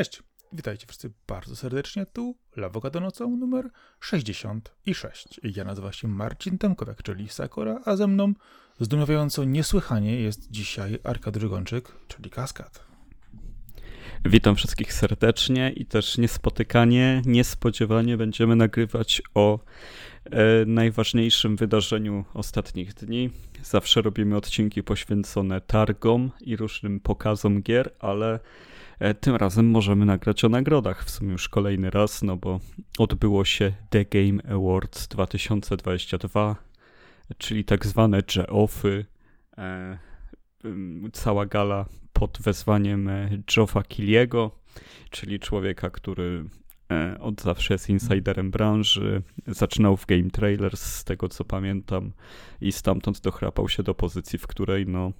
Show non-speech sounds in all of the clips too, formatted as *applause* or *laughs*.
Cześć, witajcie wszyscy bardzo serdecznie, tu Lawokado nocą numer 66. Ja nazywam się Marcin Temkowiak, czyli Sakura, a ze mną zdumiewająco niesłychanie jest dzisiaj Arkady Drzygończyk, czyli Kaskad. Witam wszystkich serdecznie i też niespotykanie, niespodziewanie będziemy nagrywać o e, najważniejszym wydarzeniu ostatnich dni. Zawsze robimy odcinki poświęcone targom i różnym pokazom gier, ale tym razem możemy nagrać o nagrodach w sumie już kolejny raz, no bo odbyło się The Game Awards 2022, czyli tak zwane J-Offy. E, cała gala pod wezwaniem e, Joffa Kiliego, czyli człowieka, który e, od zawsze jest insiderem branży. Zaczynał w Game Trailers, z tego co pamiętam, i stamtąd dochrapał się do pozycji, w której no,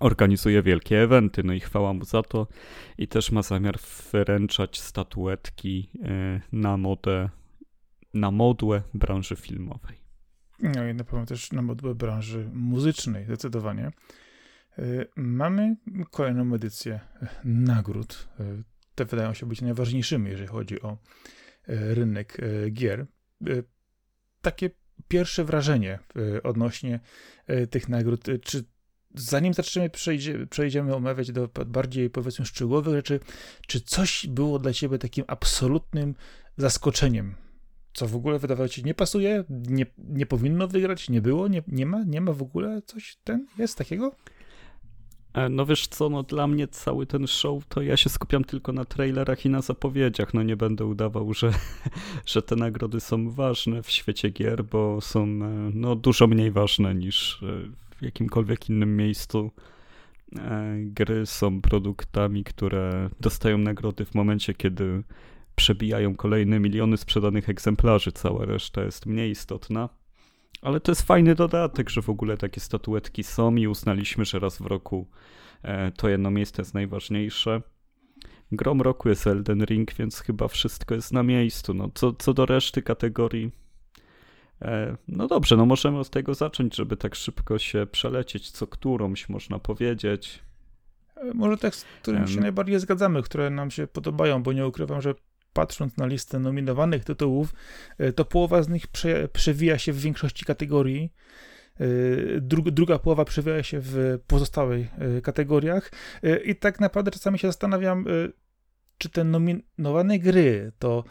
organizuje wielkie eventy, no i chwała mu za to. I też ma zamiar wręczać statuetki e, na modę, na modłę branży filmowej. No i na pewno też na modłę branży muzycznej, zdecydowanie. Y, mamy kolejną edycję nagród. Y, te wydają się być najważniejszymi, jeżeli chodzi o rynek gier. Takie pierwsze wrażenie odnośnie tych nagród. Czy zanim zaczniemy, przejdzie, przejdziemy omawiać do bardziej powiedzmy szczegółowych rzeczy, czy coś było dla ciebie takim absolutnym zaskoczeniem? Co w ogóle wydawało ci nie pasuje? Nie, nie powinno wygrać? Nie było? Nie, nie ma? Nie ma w ogóle coś ten? Jest takiego? E, no wiesz co, no dla mnie cały ten show to ja się skupiam tylko na trailerach i na zapowiedziach. No nie będę udawał, że, *laughs* że te nagrody są ważne w świecie gier, bo są e, no, dużo mniej ważne niż e, jakimkolwiek innym miejscu. Gry są produktami, które dostają nagrody w momencie, kiedy przebijają kolejne miliony sprzedanych egzemplarzy. Cała reszta jest mniej istotna. Ale to jest fajny dodatek, że w ogóle takie statuetki są i uznaliśmy, że raz w roku e, to jedno miejsce jest najważniejsze. Grom roku jest Elden Ring, więc chyba wszystko jest na miejscu. No, co, co do reszty kategorii, e, no dobrze, no możemy od tego zacząć, żeby tak szybko się przelecieć, co którąś można powiedzieć. E, może tak, z którym się najbardziej zgadzamy, które nam się podobają, bo nie ukrywam, że patrząc na listę nominowanych tytułów, e, to połowa z nich prze, przewija się w większości kategorii. E, dru, druga połowa przewija się w pozostałych e, kategoriach. I tak naprawdę czasami się zastanawiam, czy te nominowane gry to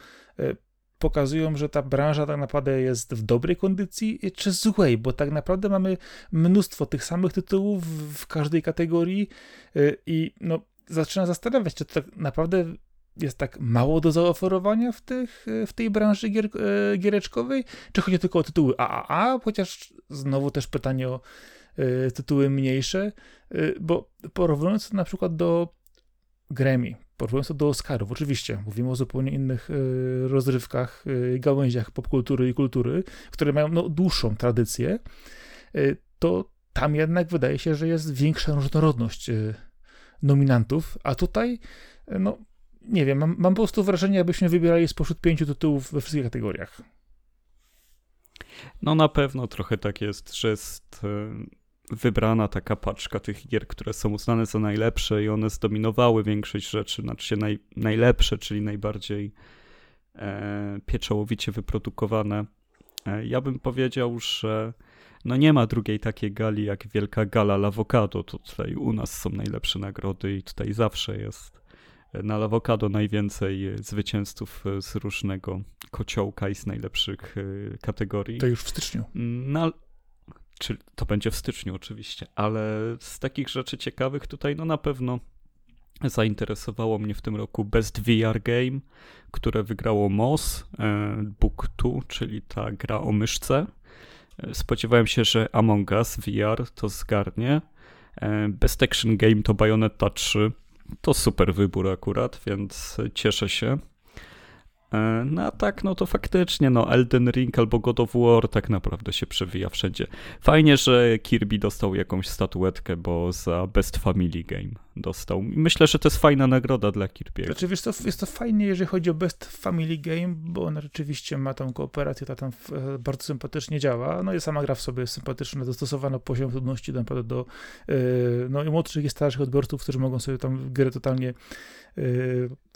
pokazują, że ta branża tak naprawdę jest w dobrej kondycji, czy złej, bo tak naprawdę mamy mnóstwo tych samych tytułów w każdej kategorii i no, zaczyna zastanawiać, czy to tak naprawdę jest tak mało do zaoferowania w, tych, w tej branży gier, e, giereczkowej? Czy chodzi tylko o tytuły AAA? Chociaż znowu też pytanie o y, tytuły mniejsze, y, bo porównując na przykład do Grammy, porównując to do Oscarów, oczywiście, mówimy o zupełnie innych y, rozrywkach, gałęziach popkultury i kultury, które mają no, dłuższą tradycję, to tam jednak wydaje się, że jest większa różnorodność nominantów, a tutaj no, nie wiem, mam, mam po prostu wrażenie, jakbyśmy wybierali spośród pięciu tytułów we wszystkich kategoriach. No na pewno trochę tak jest, że jest e, wybrana taka paczka tych gier, które są uznane za najlepsze i one zdominowały większość rzeczy, znaczy naj, najlepsze, czyli najbardziej e, pieczołowicie wyprodukowane. E, ja bym powiedział, że no nie ma drugiej takiej gali jak wielka gala L'Avocado. Tutaj u nas są najlepsze nagrody i tutaj zawsze jest na Lawokado najwięcej zwycięzców z różnego kociołka i z najlepszych e, kategorii. To już w styczniu. No, czy to będzie w styczniu oczywiście, ale z takich rzeczy ciekawych tutaj no na pewno zainteresowało mnie w tym roku Best VR Game, które wygrało MOS e, Book 2, czyli ta gra o myszce. E, spodziewałem się, że Among Us VR to zgarnie. Best Action Game to Bayonetta 3 to super wybór akurat, więc cieszę się. E, no a tak, no to faktycznie, no Elden Ring albo God of War tak naprawdę się przewija wszędzie. Fajnie, że Kirby dostał jakąś statuetkę, bo za Best Family Game dostał. Myślę, że to jest fajna nagroda dla Kirby'ego. Znaczy, wiesz, to jest to fajnie, jeżeli chodzi o Best Family Game, bo ona rzeczywiście ma tą kooperację, ta tam e, bardzo sympatycznie działa. No i sama gra w sobie jest sympatyczna, dostosowana poziom trudności naprawdę do e, no, młodszych i starszych odbiorców, którzy mogą sobie tam grę totalnie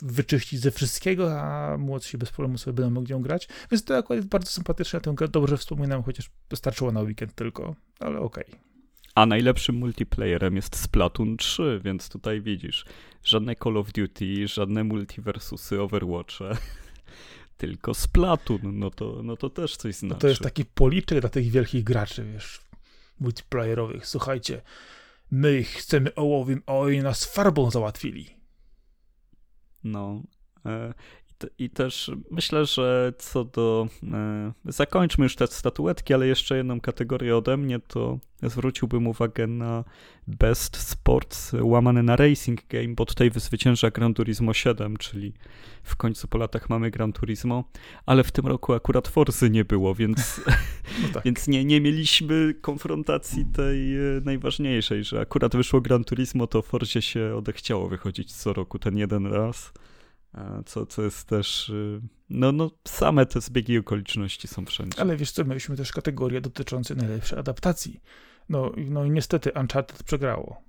wyczyścić ze wszystkiego, a młodsi bez problemu sobie będą mogli ją grać. Więc to akurat jest bardzo sympatyczne, tę dobrze wspominam, chociaż wystarczyło na weekend tylko, ale okej. Okay. A najlepszym multiplayerem jest Splatoon 3, więc tutaj widzisz, żadne Call of Duty, żadne multiversusy, Overwatche, *laughs* tylko Splatoon, no to, no to też coś znaczy. No to jest taki policzek dla tych wielkich graczy, wiesz, multiplayerowych. Słuchajcie, my chcemy ołowiem, a oni nas farbą załatwili. No, e, i też myślę, że co do. E, zakończmy już te statuetki, ale jeszcze jedną kategorię ode mnie, to zwróciłbym uwagę na Best Sports łamane na Racing Game, bo tutaj zwycięża Gran Turismo 7, czyli w końcu po latach mamy Gran Turismo, ale w tym roku akurat Forzy nie było, więc, *laughs* no tak. więc nie, nie mieliśmy konfrontacji tej e, najważniejszej, że akurat wyszło Gran Turismo, to Forzie się odechciało wychodzić co roku ten jeden raz co, co jest też, y, no, no same te zbiegi okoliczności są wszędzie. Ale wiesz co, mieliśmy też kategorię dotyczącą najlepszej adaptacji. No, no i niestety Uncharted przegrało.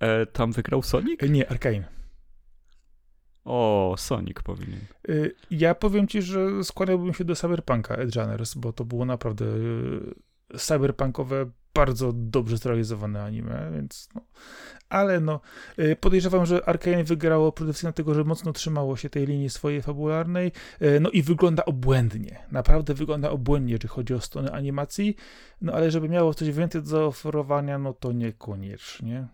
E, tam wygrał Sonic? E, nie, Arkane. O, Sonic powinien. E, ja powiem ci, że składałbym się do Cyberpunka Edgerunners, bo to było naprawdę e, cyberpunkowe, bardzo dobrze zrealizowane anime, więc no, ale no, y, podejrzewam, że Arkane wygrało przede wszystkim dlatego, że mocno trzymało się tej linii swojej fabularnej, y, no i wygląda obłędnie, naprawdę wygląda obłędnie, jeżeli chodzi o stronę animacji, no ale żeby miało coś więcej do zaoferowania, no to niekoniecznie.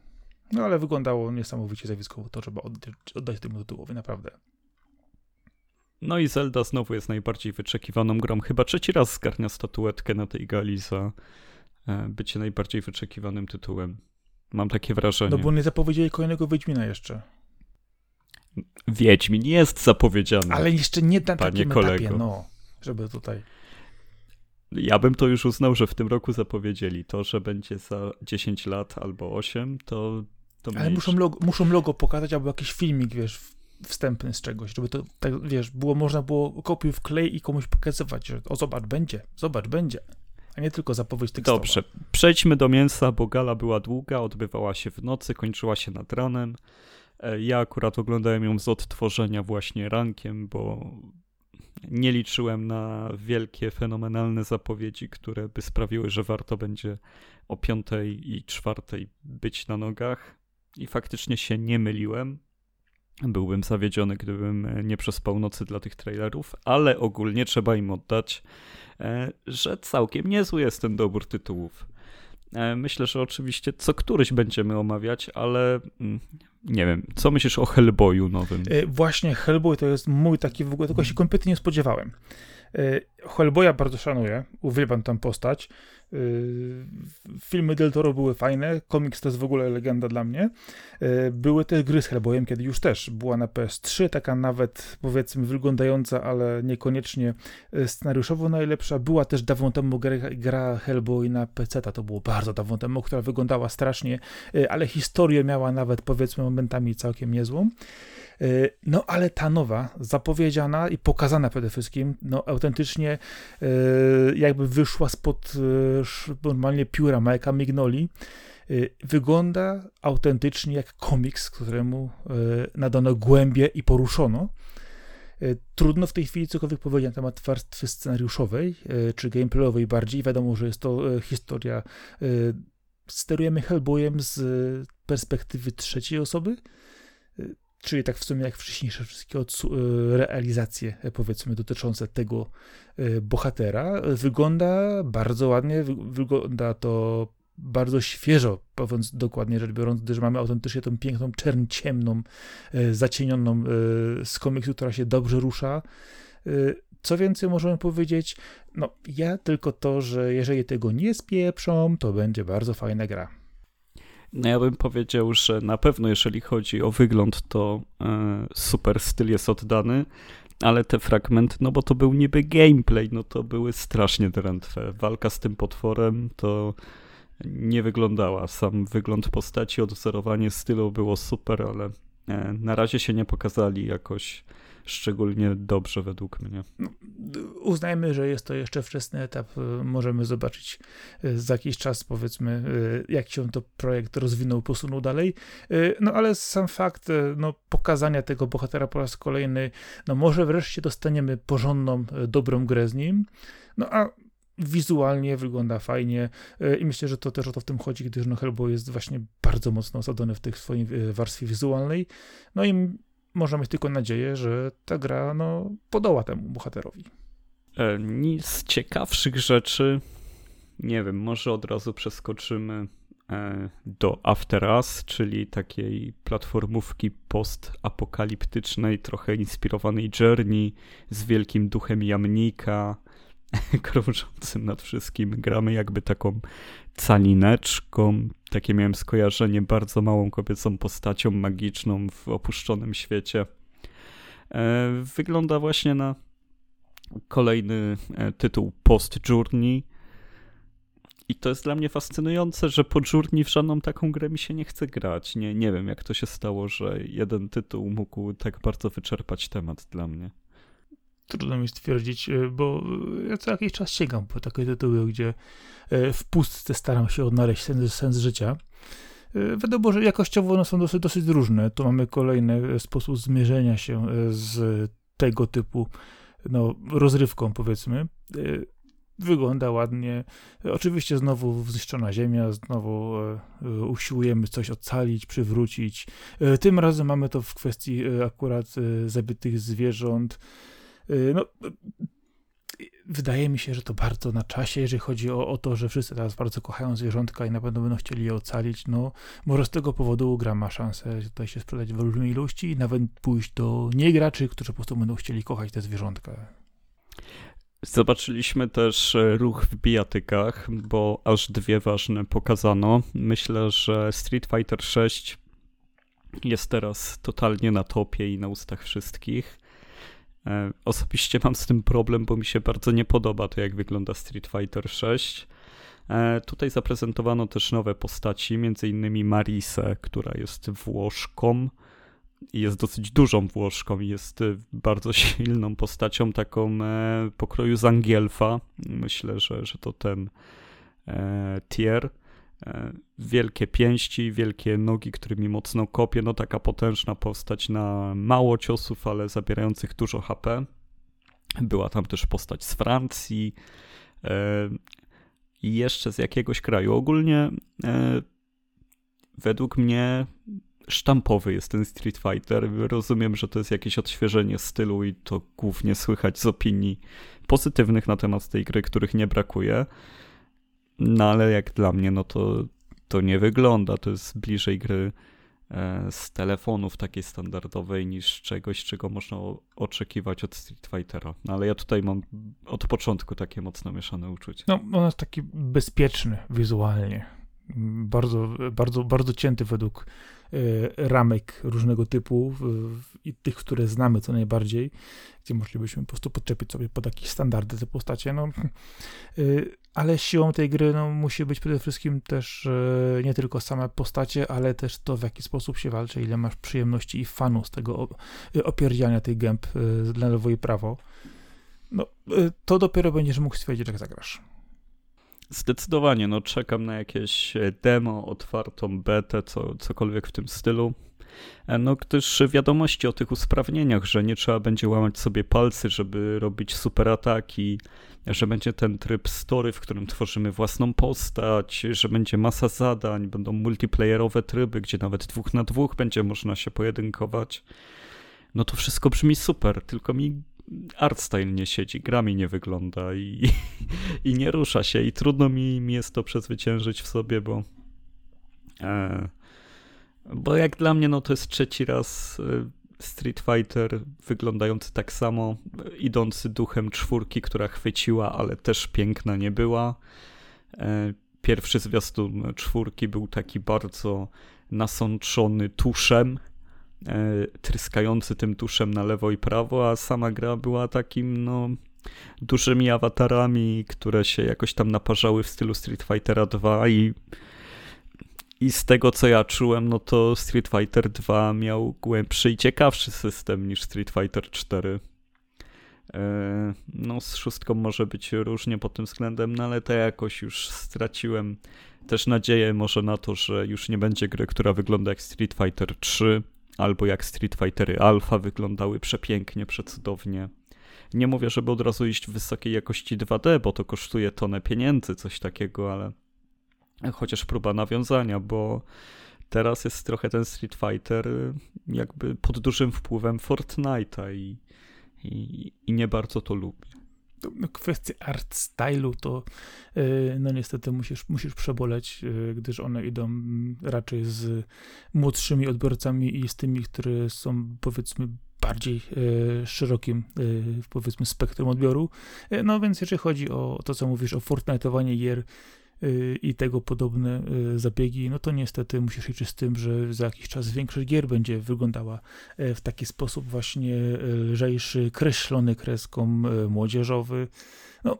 No ale wyglądało niesamowicie zjawiskowo, to trzeba oddać, oddać temu tytułowi, naprawdę. No i Zelda znowu jest najbardziej wyczekiwaną grą. Chyba trzeci raz zgarnia statuetkę na tej gali za bycie najbardziej wyczekiwanym tytułem. Mam takie wrażenie. No bo nie zapowiedzieli kolejnego Wiedźmina jeszcze. Wiedźmin jest zapowiedziany. Ale jeszcze nie na takim kolego. etapie, no. Żeby tutaj... Ja bym to już uznał, że w tym roku zapowiedzieli. To, że będzie za 10 lat albo 8, to... to Ale muszą logo, muszą logo pokazać, albo jakiś filmik, wiesz, wstępny z czegoś, żeby to, tak, wiesz, było można było kopiuj w klej i komuś pokazywać, że o, zobacz, będzie, zobacz, będzie a nie tylko zapowiedź tekstowa. Dobrze, przejdźmy do mięsa, bo gala była długa, odbywała się w nocy, kończyła się nad ranem. E, ja akurat oglądałem ją z odtworzenia właśnie rankiem, bo nie liczyłem na wielkie, fenomenalne zapowiedzi, które by sprawiły, że warto będzie o piątej i czwartej być na nogach. I faktycznie się nie myliłem. Byłbym zawiedziony, gdybym nie przespał nocy dla tych trailerów, ale ogólnie trzeba im oddać E, że całkiem niezły jest ten dobór tytułów. E, myślę, że oczywiście co któryś będziemy omawiać, ale mm, nie wiem, co myślisz o Hellboyu nowym? E, właśnie Hellboy to jest mój taki w ogóle, tego się kompletnie nie spodziewałem. Hellboya bardzo szanuję, uwielbiam tę postać. Y, filmy Del Toro były fajne, komiks to jest w ogóle legenda dla mnie. Y, były też gry z Hellboyem, kiedy już też była na PS3, taka nawet powiedzmy wyglądająca, ale niekoniecznie y, scenariuszowo najlepsza. Była też dawno temu gra Hellboy na PC, to było bardzo dawno temu, która wyglądała strasznie, ale historię miała nawet powiedzmy momentami całkiem niezłą. E, no ale ta nowa, zapowiedziana i pokazana przede wszystkim, no autentycznie e, jakby wyszła spod e, normalnie pióra Majka Mignoli, wygląda autentycznie jak komiks, któremu nadano głębie i poruszono. Trudno w tej chwili cokolwiek powiedzieć na temat warstwy scenariuszowej czy gameplayowej bardziej. Wiadomo, że jest to historia. Sterujemy Hellboyem z perspektywy trzeciej osoby czyli tak w sumie jak wcześniejsze wszystkie e, realizacje, e, powiedzmy, dotyczące tego e, bohatera. Wygląda bardzo ładnie, wygląda to bardzo świeżo, mówiąc dokładnie rzecz biorąc, gdyż mamy autentycznie tą piękną czern ciemną, zacienioną z komiksu, która się dobrze rusza. Co więcej możemy powiedzieć? No, ja tylko to, że jeżeli tego nie spieprzą, to będzie bardzo fajna gra. No ja bym powiedział, że na pewno jeżeli chodzi o wygląd, to e, super styl jest oddany, ale te fragmenty, no bo to był niby gameplay, no to były strasznie drętwe. Walka z tym potworem to nie wyglądała. Sam wygląd postaci, odwzorowanie stylu było super, ale e, na razie się nie pokazali jakoś szczególnie dobrze według mnie. No, uznajmy, że jest to jeszcze wczesny etap. Możemy zobaczyć za jakiś czas, powiedzmy, jak się to projekt rozwinął, posunął dalej. No ale sam fakt no, pokazania tego bohatera po raz kolejny, no może wreszcie dostaniemy porządną, dobrą grę z nim. No a wizualnie wygląda fajnie i myślę, że to też o to w tym chodzi, gdyż no Hellboy jest właśnie bardzo mocno osadzony w tej swojej warstwie wizualnej. No i możemy mieć tylko nadzieję, że ta gra no, podoła temu bohaterowi. E, z ciekawszych rzeczy, nie wiem, może od razu przeskoczymy do After Us, czyli takiej platformówki post-apokaliptycznej, trochę inspirowanej Journey z wielkim duchem jamnika, *laughs* krążącym nad wszystkim. Gramy jakby taką calineczką. Takie miałem skojarzenie bardzo małą kobiecą postacią magiczną w opuszczonym świecie. E, wygląda właśnie na kolejny e, tytuł Post Journey. I to jest dla mnie fascynujące, że po Journey w żadną taką grę mi się nie chce grać. Nie, nie wiem, jak to się stało, że jeden tytuł mógł tak bardzo wyczerpać temat dla mnie trudno mi stwierdzić, e, bo ja co jakiś czas sięgam po takie tytuły, gdzie e, w pustce staram się odnaleźć sens, sens życia. E, wiadomo, że jakościowo one są dosyć, dosyć różne. Tu mamy kolejny sposób zmierzenia się z tego typu no, rozrywką, powiedzmy. Wygląda ładnie. Oczywiście znowu zniszczona ziemia, znowu usiłujemy coś ocalić, przywrócić. Tym razem mamy to w kwestii akurat zabitych zwierząt. Y, no, wydaje mi się, że to bardzo na czasie, jeżeli chodzi o, o to, że wszyscy teraz bardzo kochają zwierzątka i na pewno będą chcieli je ocalić. No, może z tego powodu gra ma szansę tutaj się sprzedać w olbrzymiej ilości i nawet pójść do niegraczy, którzy po prostu będą chcieli kochać te zwierzątka. Zobaczyliśmy też e, ruch w bijatykach, bo aż dwie ważne pokazano. Myślę, że Street Fighter 6 jest teraz totalnie na topie i na ustach wszystkich. E, osobiście mam z tym problem, bo mi się bardzo nie podoba to, jak wygląda Street Fighter 6. E, tutaj zaprezentowano też nowe postaci, innymi Marisę, która jest Włoszką i jest dosyć dużą Włoszką i jest e, bardzo *laughs* silną postacią, taką pokroju Zangielfa. Myślę, że, że to ten tier. E, wielkie pięści, wielkie nogi, którymi mocno kopie, no taka potężna postać na mało ciosów, ale zabierających dużo HP. Była tam też postać z Francji e, i jeszcze z jakiegoś kraju. Ogólnie e, według mnie sztampowy jest ten Street Fighter. Rozumiem, że to jest jakieś odświeżenie stylu i to głównie słychać z opinii pozytywnych na temat tej gry, których nie brakuje. No ale jak dla mnie, no to, to nie wygląda. To jest bliżej gry e, z telefonów takiej standardowej niż czegoś, czego można oczekiwać od Street Fightera. No ale ja tutaj mam od początku takie mocno mieszane uczucie. No, on jest taki bezpieczny wizualnie. Bardzo, bardzo, bardzo cięty według e, ramek różnego typu i tych, które znamy co najbardziej, gdzie moglibyśmy po prostu podczepić sobie pod jakieś standardy te postacie. No, e, ale siłą tej gry no, musi być przede wszystkim też e, nie tylko same postacie, ale też to, w jaki sposób się walczy, ile masz przyjemności i fanu z tego e, opierdziania tych gęb e, na lewo i prawo. No, to dopiero będziesz mógł stwierdzić, jak zagrasz. Zdecydowanie, no czekam na jakieś demo, otwartą betę, co, cokolwiek w tym stylu. No gdyż wiadomości o tych usprawnieniach, że nie trzeba będzie łamać sobie palcy, żeby robić super ataki, że będzie ten tryb story, w którym tworzymy własną postać, że będzie masa zadań, będą multiplayerowe tryby, gdzie nawet dwóch na dwóch będzie można się pojedynkować. No to wszystko brzmi super, tylko mi art style nie siedzi, gra mi nie wygląda i, i nie rusza się i trudno mi, mi jest to przezwyciężyć w sobie, bo e, bo jak dla mnie no to jest trzeci raz e, Street Fighter wyglądający tak samo, idący duchem czwórki, która chwyciła, ale też piękna nie była. E, pierwszy zwiastun czwórki był taki bardzo nasączony tuszem, e, tryskający tym tuszem na lewo i prawo, a sama gra była takim, no, dużymi awatarami, które się jakoś tam naparzały w stylu Street Fightera 2 i I z tego co ja czułem, no to Street Fighter 2 miał głębszy i ciekawszy system niż Street Fighter 4. E, no, z szóstką może być różnie pod tym względem, no ale to jakoś już straciłem też nadzieję może na to, że już nie będzie gry, która wygląda jak Street Fighter 3 albo jak Street Fightery Alpha wyglądały przepięknie, przecudownie. Nie mówię, żeby od razu iść w wysokiej jakości 2D, bo to kosztuje tonę pieniędzy, coś takiego, ale chociaż próba nawiązania, bo teraz jest trochę ten Street Fighter jakby pod dużym wpływem Fortnite'a i, i, i nie bardzo to lubię. No, kwestie art stylu to y, no niestety musisz, musisz przeboleć, y, gdyż one idą raczej z młodszymi odbiorcami i z tymi, które są powiedzmy bardziej y, szerokim powiedzmy spektrum odbioru. No więc jeżeli chodzi o to, co mówisz o Fortnite'owanie gier, Y, i tego podobne y, zabiegi, no to niestety musisz liczyć z tym, że za jakiś czas większość gier będzie wyglądała e, w taki sposób właśnie e, lżejszy, kreślony kreską, e, młodzieżowy. No,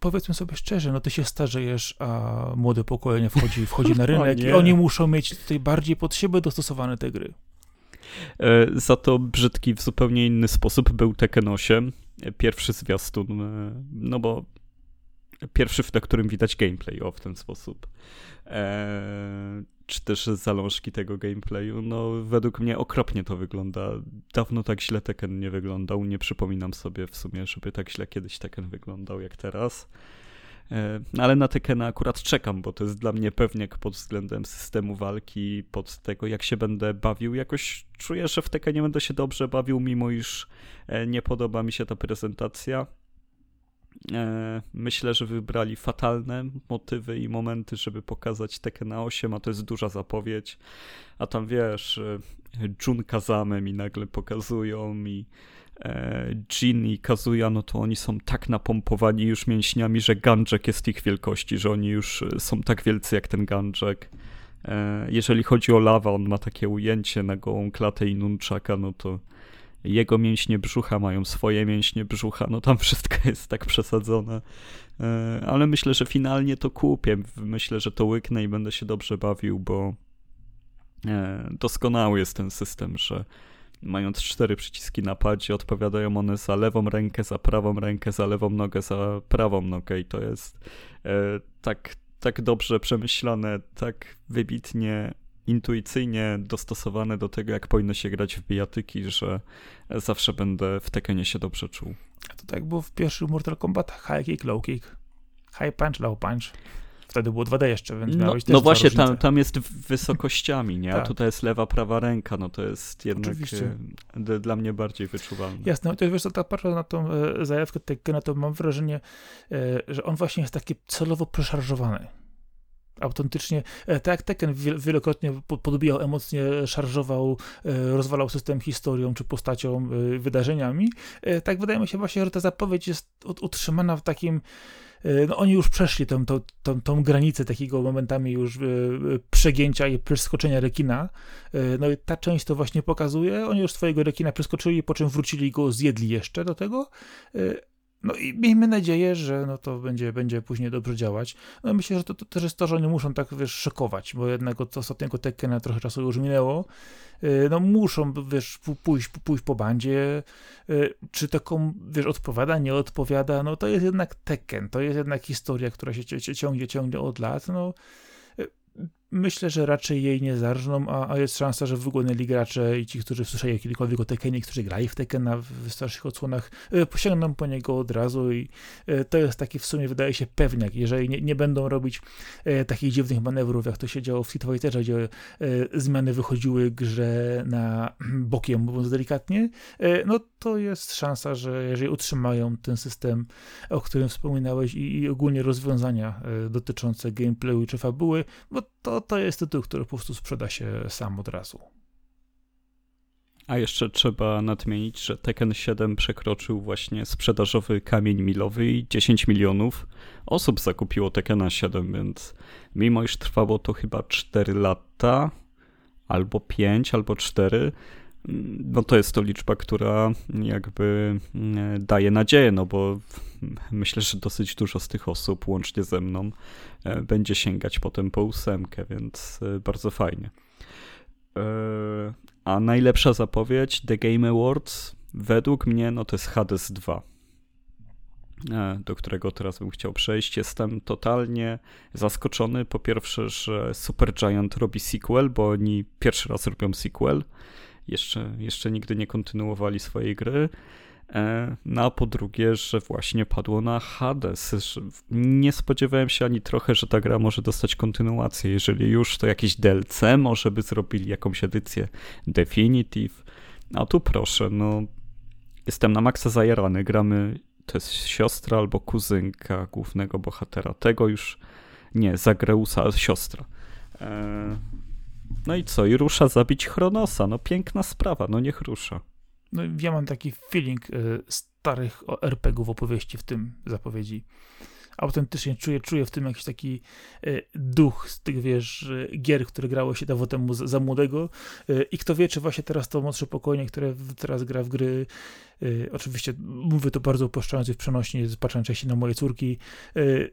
powiedzmy sobie szczerze, no ty się starzejesz, a młode pokolenie wchodzi, wchodzi na *laughs* rynek i oni muszą mieć tutaj bardziej pod siebie dostosowane te gry. Za to brzydki w zupełnie inny sposób był Tekken 8, pierwszy zwiastun, no bo Pierwszy, na którym widać gameplay, o w ten sposób. Eee, czy też zalążki tego gameplayu. No, według mnie okropnie to wygląda. Dawno tak źle Tekken nie wyglądał. Nie przypominam sobie w sumie, żeby tak źle kiedyś Tekken wyglądał jak teraz. Eee, ale na Tekkena akurat czekam, bo to jest dla mnie pewniak pod względem systemu walki, pod tego jak się będę bawił. Jakoś czuję, że w Tekkenie będę się dobrze bawił, mimo iż e, nie podoba mi się ta prezentacja. E, myślę, że wybrali fatalne motywy i momenty, żeby pokazać Tekken 8, a to jest duża zapowiedź. A tam wiesz, e, Jun Kazame mi nagle pokazują i e, Jin i Kazuya, no to oni są tak napompowani już mięśniami, że Ganjek jest ich wielkości, że oni już są tak wielcy jak ten Ganjek. Jeżeli chodzi o lawa, on ma takie ujęcie na gołą klatę i nunchaka, no to jego mięśnie brzucha mają swoje mięśnie brzucha, no tam *laughs* wszystko jest tak przesadzone. E, ale myślę, że finalnie to kupię. Myślę, że to łyknę i będę się dobrze bawił, bo e, doskonały jest ten system, że mając cztery przyciski na padzie, odpowiadają one za lewą rękę, za prawą rękę, za lewą nogę, za prawą nogę i to jest e, tak, tak dobrze przemyślane, tak wybitnie intuicyjnie dostosowane do tego, jak powinno się grać w bijatyki, że zawsze będę w Tekkenie się dobrze czuł. A to tak było w pierwszym Mortal Kombat, high kick, low kick, high punch, low punch. Wtedy było 2D jeszcze, więc no, miałeś też No właśnie, tam, tam jest wysokościami, nie? A tak. tutaj jest lewa, prawa ręka, no to jest jednak e, dla mnie bardziej wyczuwalne. Jasne, no to wiesz, to tak patrzę na tą e, zajawkę Tekkena, to mam wrażenie, e, że on właśnie jest taki celowo przeszarżowany autentycznie, e, tak jak Tekken wielokrotnie podbijał emocje, szarżował, e, rozwalał system historią czy postacią, e, wydarzeniami, tak wydaje mi się właśnie, że ta zapowiedź jest utrzymana w takim no oni już przeszli tą, tą, tą, tą granicę takiego momentami już przegięcia i przeskoczenia rekina. No i ta część to właśnie pokazuje. Oni już swojego rekina przeskoczyli, po czym wrócili go, zjedli jeszcze do tego. No i miejmy nadzieję, że no to będzie, będzie później dobrze działać. No myślę, że to, to też jest to, że oni muszą tak, wiesz, szokować, bo jednak od ostatniego Tekkena trochę czasu już minęło. Y, no muszą, wiesz, pójść, pójść po bandzie, y, czy taką, wiesz, odpowiada, nie odpowiada, no to jest jednak Tekken, to jest jednak historia, która się ciągnie, ciągnie od lat, no Myślę, że raczej jej nie zarżną, a, a jest szansa, że wygodniali gracze i ci, którzy słyszeli kiedykolwiek o Tekkenie, którzy grali w Tekkena w starszych odsłonach, e, posiągną po niego od razu i e, to jest taki w sumie, wydaje się, pewniak. Jeżeli nie, nie będą robić e, takich dziwnych manewrów, jak to się działo w Street Fighterze, gdzie zmiany wychodziły grze na *clears throat* bokiem, mówiąc delikatnie, no to jest szansa, że jeżeli utrzymają ten system, o którym wspominałeś i, i ogólnie rozwiązania dotyczące gameplayu czy fabuły, bo to, to jest tytuł, który po prostu sprzeda się sam od razu. A jeszcze trzeba nadmienić, że Tekken 7 przekroczył właśnie sprzedażowy kamień milowy i 10 milionów osób zakupiło Tekkena 7, więc mimo iż trwało to chyba 4 lata, albo 5, albo 4, no to jest to liczba, która jakby mm, daje nadzieję, no bo myślę, że dosyć dużo z tych osób, łącznie ze mną, e, będzie sięgać potem po ósemkę, więc e, bardzo fajnie. E, a najlepsza zapowiedź The Game Awards według mnie no to jest Hades 2 do którego teraz bym chciał przejść. Jestem totalnie zaskoczony. Po pierwsze, że Supergiant robi sequel, bo oni pierwszy raz robią sequel. Jeszcze, jeszcze nigdy nie kontynuowali swojej gry. E, no a po drugie, że właśnie padło na Hades. Nie spodziewałem się ani trochę, że ta gra może dostać kontynuację. Jeżeli już, to jakieś DLC może by zrobili jakąś edycję Definitive. A tu proszę, no jestem na maksa zajarany. Gramy, to jest siostra albo kuzynka głównego bohatera. Tego już nie, Zagreusa, siostra. E, no i co? I rusza zabić Chronosa. No piękna sprawa, no niech rusza. No ja mam taki feeling y, starych RPGów opowieści w tym zapowiedzi. Autentycznie czuję, czuję w tym jakiś taki y, duch z tych, wiesz, gier, które grało się dawno temu za, młodego. Y, i kto wie, czy właśnie teraz to młodsze pokolenie, które teraz gra w gry oczywiście mówię to bardzo uproszczając i w przenośni, patrząc częściej na moje córki,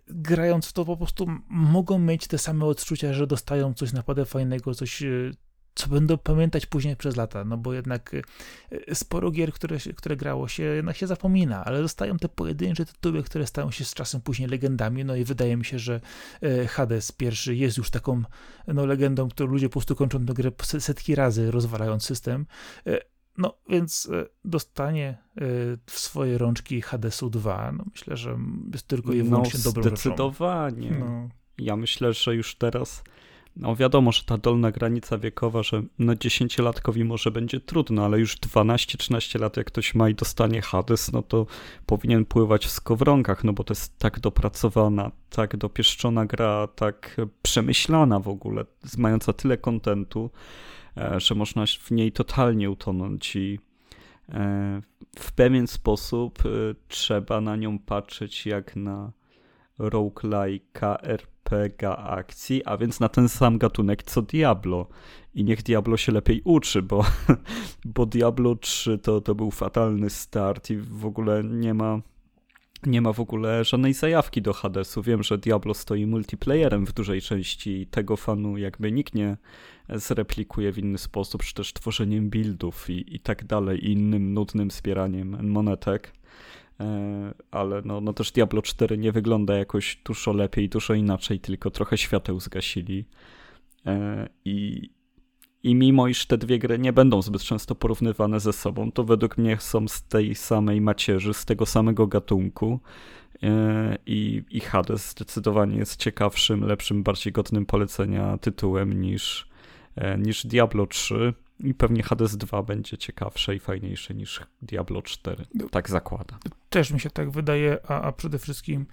grając w to po prostu mogą mieć te same odczucia, że dostają coś naprawdę fajnego, coś, co będą pamiętać później przez lata, no bo jednak sporo gier, które, które grało się, jednak się zapomina, ale zostają te pojedyncze tytuły, które stają się z czasem później legendami, no i wydaje mi się, że Hades pierwszy jest już taką no, legendą, którą ludzie po prostu kończą tę grę setki razy, rozwalając system, no więc e, dostanie e, w swoje rączki Hadesu 2. No, myślę, że jest tylko i no, wyłącznie no, dobrą zdecydowanie. No. Ja myślę, że już teraz no wiadomo, że ta dolna granica wiekowa, że no dziesięciolatkowi może będzie trudno, ale już 12-13 lat jak ktoś ma i dostanie Hades, no to powinien pływać w skowronkach, no bo to jest tak dopracowana, tak dopieszczona gra, tak przemyślana w ogóle, mająca tyle kontentu, E, że można w niej totalnie utonąć i e, w pewien sposób e, trzeba na nią patrzeć jak na roguelike RPG akcji, a więc na ten sam gatunek co Diablo. I niech Diablo się lepiej uczy, bo, *laughs* bo Diablo 3 to, to był fatalny start i w ogóle nie ma nie ma w ogóle żadnej zajawki do Hadesu. Wiem, że Diablo stoi multiplayerem w dużej części i tego fanu jakby nikt nie zreplikuje w inny sposób, czy też tworzeniem buildów i, i tak dalej, i innym nudnym zbieraniem monetek. E, ale no, no też Diablo 4 nie wygląda jakoś dużo lepiej, dużo inaczej, tylko trochę świateł zgasili. E, I, i mimo iż te dwie gry nie będą zbyt często porównywane ze sobą, to według mnie są z tej samej macierzy, z tego samego gatunku. E, I, I Hades zdecydowanie jest ciekawszym, lepszym, bardziej godnym polecenia tytułem niż, niż Diablo 3. I pewnie Hades 2 będzie ciekawsze i fajniejsze niż Diablo 4. Tak zakłada. Też mi się tak wydaje, a, a przede wszystkim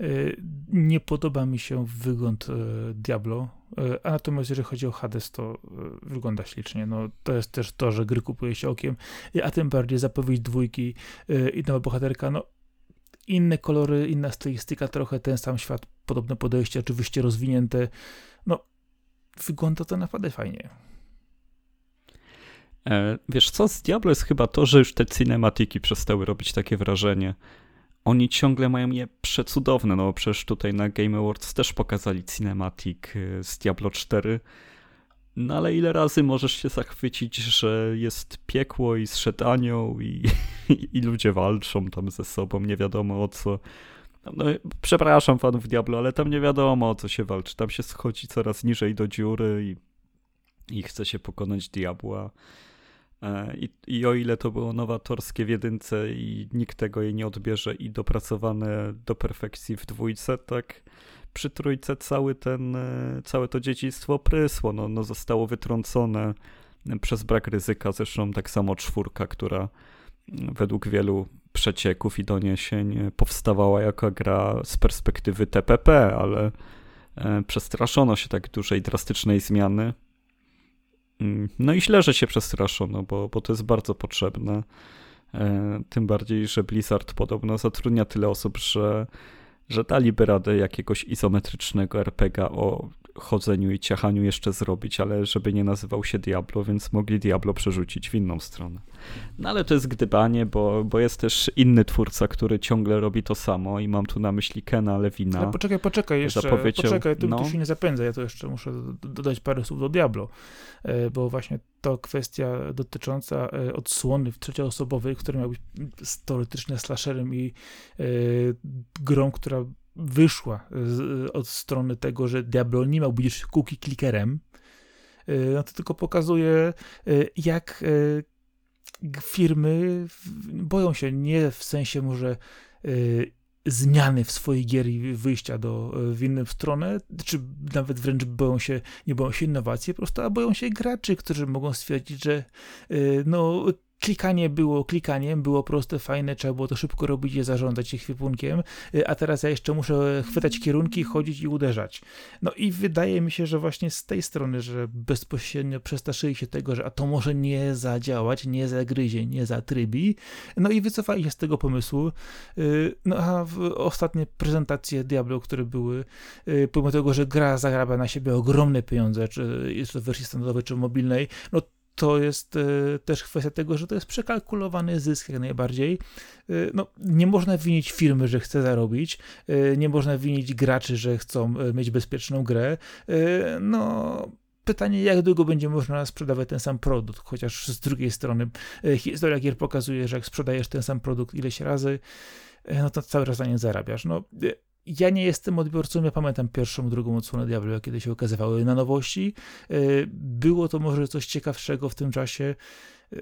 y, nie podoba mi się wygląd y, Diablo. Y, a natomiast jeżeli chodzi o Hades, to wygląda ślicznie. No, to jest też to, że gry kupuje się okiem, a tym bardziej zapowiedź dwójki i nowa bohaterka. No, inne kolory, inna stylistyka, trochę ten sam świat, podobne podejście, oczywiście rozwinięte. No, wygląda to naprawdę fajnie. E, wiesz co, z Diablo jest chyba to, że już te cinematiki przestały robić takie wrażenie. Oni ciągle mają je przecudowne, no przecież tutaj na Game Awards też pokazali cinematic e, z Diablo 4. No ale ile razy możesz się zachwycić, że jest piekło i zszedł anioł i, i, *laughs* i ludzie walczą tam ze sobą, nie wiadomo o co. No, przepraszam fanów Diablo, ale tam nie wiadomo o co się walczy. Tam się schodzi coraz niżej do dziury i, i chce się pokonać diabła. E, I, I o ile to było nowatorskie w jedynce i nikt tego jej nie odbierze i dopracowane do perfekcji w dwójce, tak przy trójce cały ten, e, całe to dzieciństwo prysło, no, no zostało wytrącone przez brak ryzyka, zresztą tak samo czwórka, która według wielu przecieków i doniesień powstawała jako gra z perspektywy TPP, ale e, przestraszono się tak dużej, drastycznej zmiany, no i źle, że się przestraszono, bo, bo to jest bardzo potrzebne. E, tym bardziej, że Blizzard podobno zatrudnia tyle osób, że, że daliby radę jakiegoś izometrycznego RPG o chodzeniu i ciachaniu jeszcze zrobić, ale żeby nie nazywał się Diablo, więc mogli Diablo przerzucić w inną stronę. No ale to jest gdybanie, bo, bo jest też inny twórca, który ciągle robi to samo i mam tu na myśli Kena Lewina. Ale poczekaj, poczekaj jeszcze, poczekaj, tu, no. tu się nie zapędzę, ja to jeszcze muszę dodać parę słów do Diablo, e, bo właśnie to kwestia dotycząca e, odsłony trzecioosobowej, która miała być teoretycznie slasherem i e, grą, która wyszła z, od strony tego, że Diablo nie miał być cookie clickerem, no to tylko pokazuje, jak firmy boją się nie w sensie może zmiany w swojej gier i wyjścia do, w inną stronę, czy nawet wręcz boją się, nie boją się innowacji, po prostu, a boją się graczy, którzy mogą stwierdzić, że no, klikanie było klikaniem, było proste, fajne, trzeba było to szybko robić i zarządzać ekwipunkiem, y, a teraz ja jeszcze muszę chwytać kierunki, chodzić i uderzać. No i wydaje mi się, że właśnie z tej strony, że bezpośrednio przestraszyli się tego, że a to może nie zadziałać, nie zagryzie, nie zatrybi, no i wycofali się z tego pomysłu. Y, no a w ostatnie prezentacje Diablo, które były, y, pomimo tego, że gra zarabia na siebie ogromne pieniądze, czy jest to w wersji standardowej, czy mobilnej, no to jest e, też kwestia tego, że to jest przekalkulowany zysk jak najbardziej. E, no, nie można winić firmy, że chce zarobić, e, nie można winić graczy, że chcą mieć bezpieczną grę. No, pytanie, jak długo będzie można sprzedawać ten sam produkt, chociaż z drugiej strony historia gier pokazuje, że jak sprzedajesz ten sam produkt ileś razy, no to cały czas na nie zarabiasz. No, ja nie jestem odbiorcą, ja pamiętam pierwszą, drugą odsłonę Diablo, kiedy się ukazywały na nowości. E, było to może coś ciekawszego w tym czasie, e,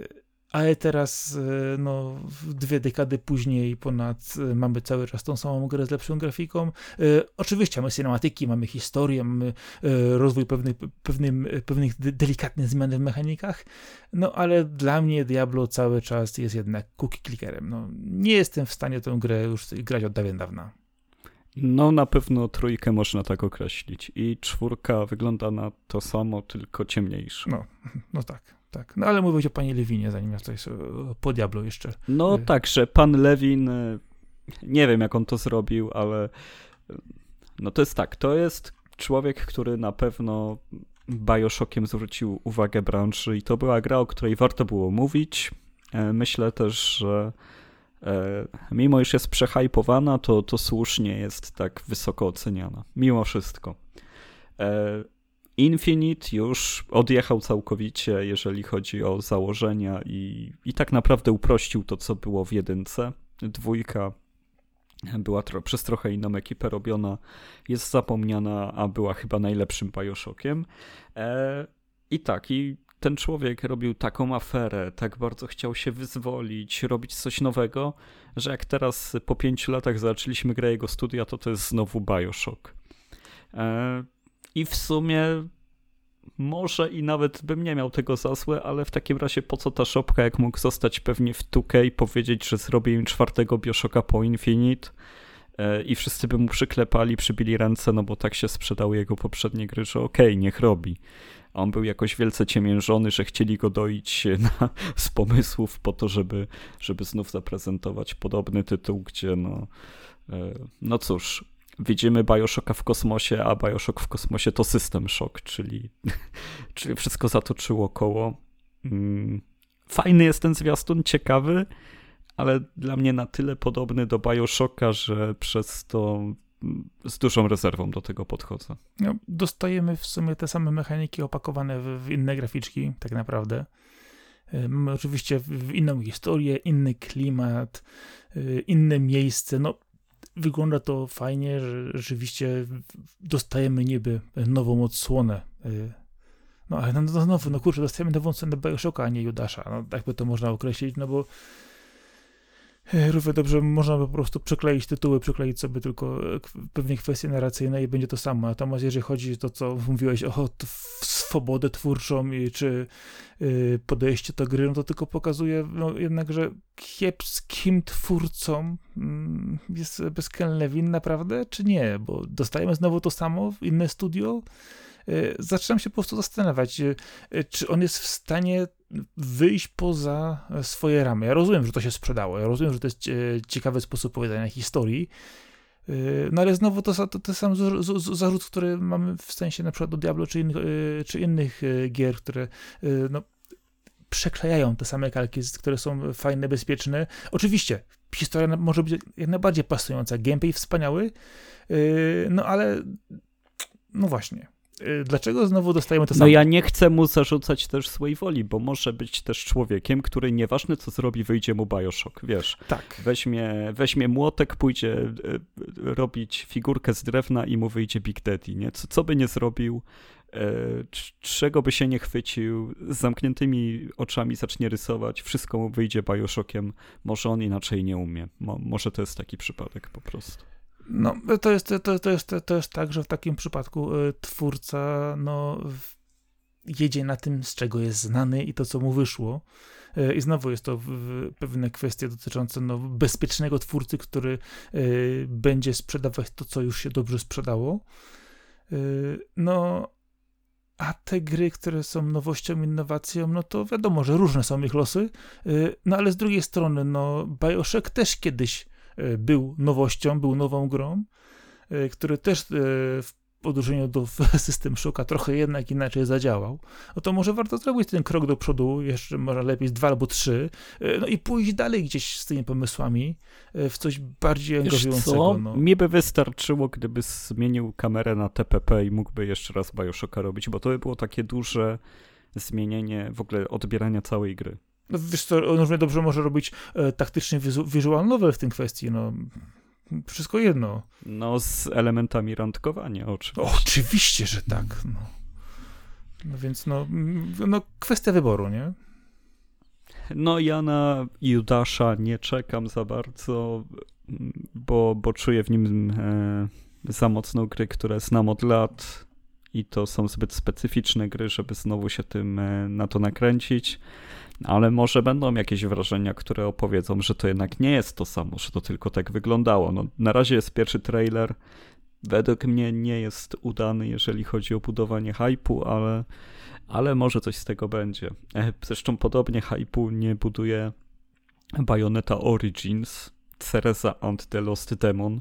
ale teraz, e, no, dwie dekady później ponad mamy cały czas tą samą grę z lepszą grafiką. Oczywiście mamy cinematyki, mamy historię, mamy rozwój pewnych, pewnym, pewnych delikatnych zmian w mechanikach, no ale dla mnie Diablo cały czas jest jednak cookie clickerem. No, nie jestem w stanie tę grę już grać od dawien dawna. No na pewno trójkę można tak określić i czwórka wygląda na to samo, tylko ciemniejsze. No, *laughs* no tak, tak. No ale mówić o panie Lewinie, zanim ja tutaj po Diablo jeszcze. No y- tak, że pan Lewin, y, nie wiem jak on to zrobił, ale y, no to jest tak, to jest człowiek, który na pewno Bioshockiem zwrócił uwagę branży i to była gra, o której warto było mówić. E, myślę też, że mimo iż jest przehypowana, to, to słusznie jest tak wysoko oceniana. Mimo wszystko. E, Infinite już odjechał całkowicie, jeżeli chodzi o założenia i, i tak naprawdę uprościł to, co było w jedynce. Dwójka była tro przez trochę inną ekipę robiona, jest zapomniana, a była chyba najlepszym Bioshockiem. E, I tak, i ten człowiek robił taką aferę, tak bardzo chciał się wyzwolić, robić coś nowego, że jak teraz po pięciu latach zaczęliśmy grę jego studia, to to jest znowu Bioshock. E, I w sumie może i nawet bym nie miał tego za złe, ale w takim razie po co ta szopka, jak mógł zostać pewnie w 2K i powiedzieć, że zrobię im czwartego Bioshocka po Infinite i wszyscy by mu przyklepali, przybili ręce, no bo tak się sprzedały jego poprzednie gry, że okej, okay, niech robi a on był jakoś wielce ciemiężony, że chcieli go doić na, *laughs* z pomysłów po to, żeby, żeby znów zaprezentować podobny tytuł, gdzie no, e, no cóż, widzimy Bioshocka w kosmosie, a Bioshock w kosmosie to System Shock, czyli, *laughs* czyli wszystko zatoczyło koło. Mm, fajny jest ten zwiastun, ciekawy, ale dla mnie na tyle podobny do Bioshocka, że przez to z dużą rezerwą do tego podchodzę. No, dostajemy w sumie te same mechaniki opakowane w, w inne graficzki, tak naprawdę. Mamy oczywiście inną historię, inny klimat, e, inne miejsce. No, wygląda to fajnie, że rzeczywiście dostajemy niby nową odsłonę. E, no ale no, no znowu, no kurczę, dostajemy nową odsłonę Bioshocka, a nie Judasza. No, tak by to można określić, no bo równie dobrze można by po prostu przekleić tytuły, przekleić sobie tylko e, pewne kwestie narracyjne i będzie to samo. Natomiast jeżeli chodzi o to, co mówiłeś o swobodę twórczą i czy y, podejście do gry, no to tylko pokazuje no, jednak, że kiepskim twórcą mm, jest Bezken Lewin naprawdę, czy nie? Bo dostajemy znowu to samo w inne studio, zaczynam się po prostu zastanawiać, y, czy on jest w stanie wyjść poza swoje ramy. Ja rozumiem, że to się sprzedało, ja rozumiem, że to jest ciekawy sposób opowiadania historii, No ale znowu to, to, to sam zarzut, który mamy w sensie na przykład do Diablo czy innych, czy innych gier, które no, przeklejają te same kalki, które są fajne, bezpieczne. Oczywiście, historia może być jak najbardziej pasująca, gameplay wspaniały, no ale no właśnie. Y, dlaczego znowu dostajemy to no samo? No ja nie chcę mu zarzucać też swojej woli, bo może być też człowiekiem, który nieważne co zrobi, wyjdzie mu Bioshock, wiesz. Tak. Weźmie, weźmie młotek, pójdzie y, y, robić figurkę z drewna i mu wyjdzie Big Daddy, nie? Co, co by nie zrobił, czego by się nie chwycił, z zamkniętymi oczami zacznie rysować, wszystko mu wyjdzie Bioshockiem, może on inaczej nie umie. Mo, może to jest taki przypadek po prostu. No, to jest, to, to, jest, to jest tak, że w takim przypadku y, twórca no, jedzie na tym, z czego jest znany i to, co mu wyszło. Y, I znowu jest to pewne kwestie dotyczące no, bezpiecznego twórcy, który y, będzie sprzedawać to, co już się dobrze sprzedało. No, a te gry, które są nowością, innowacją, no to wiadomo, że różne są ich losy. No ale z drugiej strony, no, Bioshock też kiedyś E, był nowością, był nową grą, e, który też e, w odróżnieniu do *laughs* system Shocka trochę jednak inaczej zadziałał, no to może warto zrobić ten krok do przodu, jeszcze może lepiej z dwa albo trzy, no i pójść dalej gdzieś z tymi pomysłami w coś bardziej angażującego. No. Mi by wystarczyło, gdyby zmienił kamerę na TPP i mógłby jeszcze raz Bioshocka robić, bo to by było takie duże zmienienie w ogóle odbierania całej gry. No, wiesz co, on równie dobrze może robić e, wizu, visual novel w tym kwestii, no. Wszystko jedno. No, z elementami randkowania, oczywiście. Oczywiście, że tak. No. no więc, no, no, kwestia wyboru, nie? No, ja na Judasza nie czekam za bardzo, bo, bo czuję w nim e, za mocną gry, które znam od lat i to są zbyt specyficzne gry, żeby znowu się tym e, na to nakręcić ale może będą jakieś wrażenia, które opowiedzą, że to jednak nie jest to samo, że to tylko tak wyglądało. No, na razie jest pierwszy trailer. Według mnie nie jest udany, jeżeli chodzi o budowanie hypu, ale, ale może coś z tego będzie. E, zresztą podobnie hypu nie buduje Bayonetta Origins, Cereza and the Lost Demon.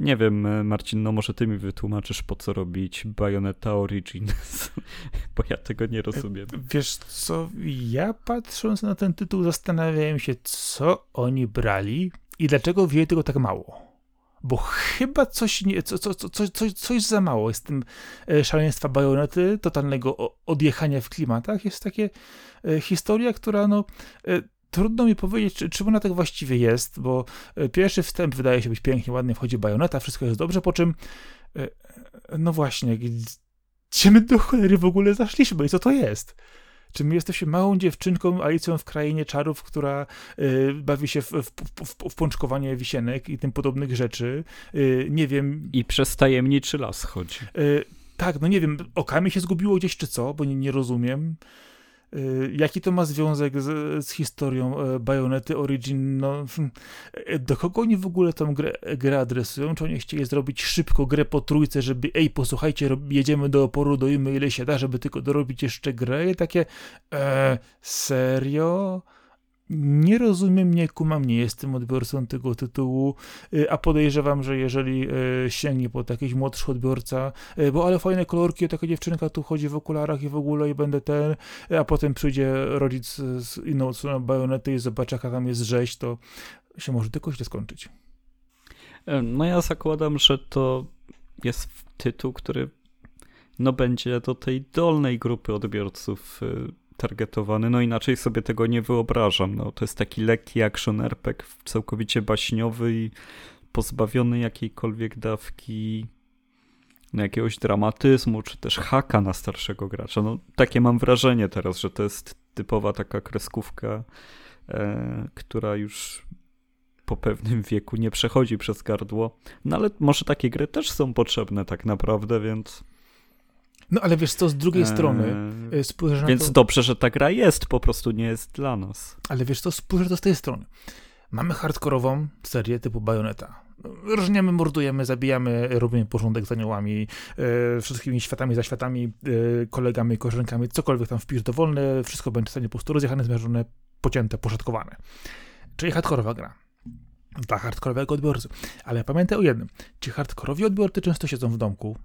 Nie wiem, e, Marcin, no może ty mi wytłumaczysz, po co robić Bayonetta Origins, *laughs* bo ja tego nie rozumiem. Wiesz co, ja patrząc na ten tytuł zastanawiałem się, co oni brali i dlaczego wzięli tego tak mało. Bo chyba coś, nie, co, co, co, coś, coś za mało jest tym e, szaleństwa bajonety, totalnego odjechania w klimatach. Jest takie e, historia, która no, trudno mi powiedzieć, czy, czy ona tak właściwie jest, bo e, pierwszy wstęp wydaje się być pięknie, ładnie wchodzi bajoneta, wszystko jest dobrze, po czym e, no właśnie, gdzie my do cholery w ogóle zaszliśmy i co to jest? Czy my jesteśmy małą dziewczynką Alicją w krainie czarów, która y, bawi się w, w, w, w, pączkowanie wisienek i tym podobnych rzeczy? Y, nie wiem. I przez tajemniczy las chodzi. Y, tak, no nie wiem, okami się zgubiło gdzieś czy co, bo nie, nie rozumiem. Y, jaki to ma związek z, z historią e, Bajonety Origin? No, e, do kogo oni w ogóle tą grę, grę adresują? Czy oni chcieli zrobić szybko grę po trójce, żeby ej, posłuchajcie, jedziemy do oporu, dojmy ile się da, żeby tylko dorobić jeszcze grę? I takie, e, serio? Nie rozumiem, nie kumam, nie jestem odbiorcą tego tytułu, y, a podejrzewam, że jeżeli y, sięgnie po jakiś młodszy odbiorca, y, bo ale fajne kolorki, taka dziewczynka tu chodzi w okularach i w ogóle i będę ten, a potem przyjdzie rodzic z inną odsłoną bajonety i zobaczy, jaka tam jest rzeź, to się może tylko źle skończyć. No ja zakładam, że to jest tytuł, który no będzie do tej dolnej grupy odbiorców targetowany, no inaczej sobie tego nie wyobrażam. No, to jest taki lekki action RPG, całkowicie baśniowy i pozbawiony jakiejkolwiek dawki no, jakiegoś dramatyzmu, czy też haka na starszego gracza. No, takie mam wrażenie teraz, że to jest typowa taka kreskówka, e, która już po pewnym wieku nie przechodzi przez gardło. No ale może takie gry też są potrzebne tak naprawdę, więc no ale wiesz co, z drugiej eee, strony e, spojrzysz na Więc to... dobrze, że ta gra jest, po prostu nie jest dla nas. Ale wiesz co, spojrzysz to z tej strony. Mamy hardkorową serię typu Bayonetta. Różniemy, mordujemy, zabijamy, robimy porządek z aniołami, e, wszystkimi światami, za światami, e, kolegami, korzenkami, cokolwiek tam wpisz dowolne, wszystko będzie w stanie po prostu rozjechane, zmierzone, pocięte, poszatkowane. Czyli hardkorowa gra. dla hardkorowego odbiorcy. Ale pamiętaj o jednym. Ci hardkorowi odbiorcy często siedzą w domku,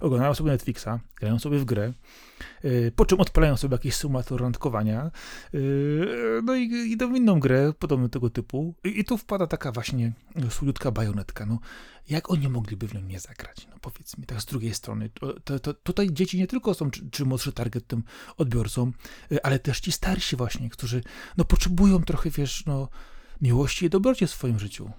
oglądają sobie Netflixa, grają sobie w grę, yy, po czym odpalają sobie jakiś symulator randkowania, yy, no i idą w inną grę podobną tego typu i, tu wpada taka właśnie słodziutka bajonetka. No, jak oni mogliby w nią nie zagrać? No powiedz mi, tak z drugiej strony. To, to, tutaj dzieci nie tylko są czy, czy młodszy target tym odbiorcą, yy, ale też ci starsi właśnie, którzy no potrzebują trochę, wiesz, no miłości i dobroci w swoim życiu.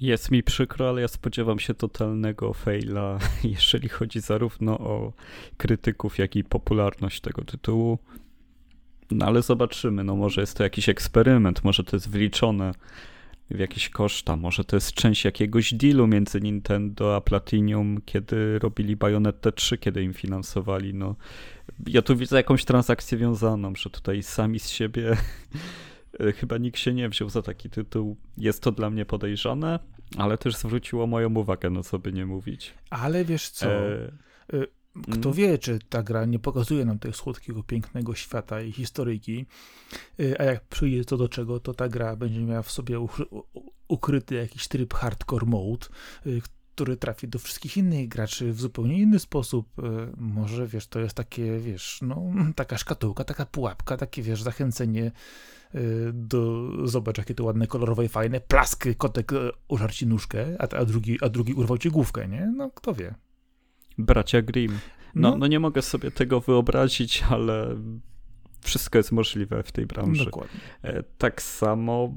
Jest mi przykro, ale ja spodziewam się totalnego faila, *laughs* jeżeli chodzi zarówno o krytyków, jak i popularność tego tytułu. No ale zobaczymy, no może jest to jakiś eksperyment, może to jest wliczone w jakieś koszta, może to jest część jakiegoś dealu między Nintendo a Platinum, kiedy robili Bayonetta 3, kiedy im finansowali, no. Ja tu widzę jakąś transakcję wiązaną, że tutaj sami z siebie *laughs* chyba nikt się nie wziął za taki tytuł. Jest to dla mnie podejrzane, ale też zwróciło moją uwagę, no co by nie mówić. Ale wiesz co, e... e kto mm. wie, czy ta gra nie pokazuje nam tego słodkiego, pięknego świata i historyjki, e, a jak przyjdzie to do czego, to ta gra będzie miała w sobie ukryty jakiś tryb hardcore mode, który trafi do wszystkich innych graczy w zupełnie inny sposób. Może, wiesz, to jest takie, wiesz, no, *laughs* taka szkatułka, taka pułapka, takie, wiesz, zachęcenie Y, do, zobacz jakie to ładne, kolorowe i fajne, plask, kotek y, użarł ci nóżkę, a, a, drugi, a drugi urwał ci główkę, nie? No, kto wie. Bracia Grimm. No, no, no nie mogę sobie tego wyobrazić, ale wszystko jest możliwe w tej branży. Dokładnie. E, tak samo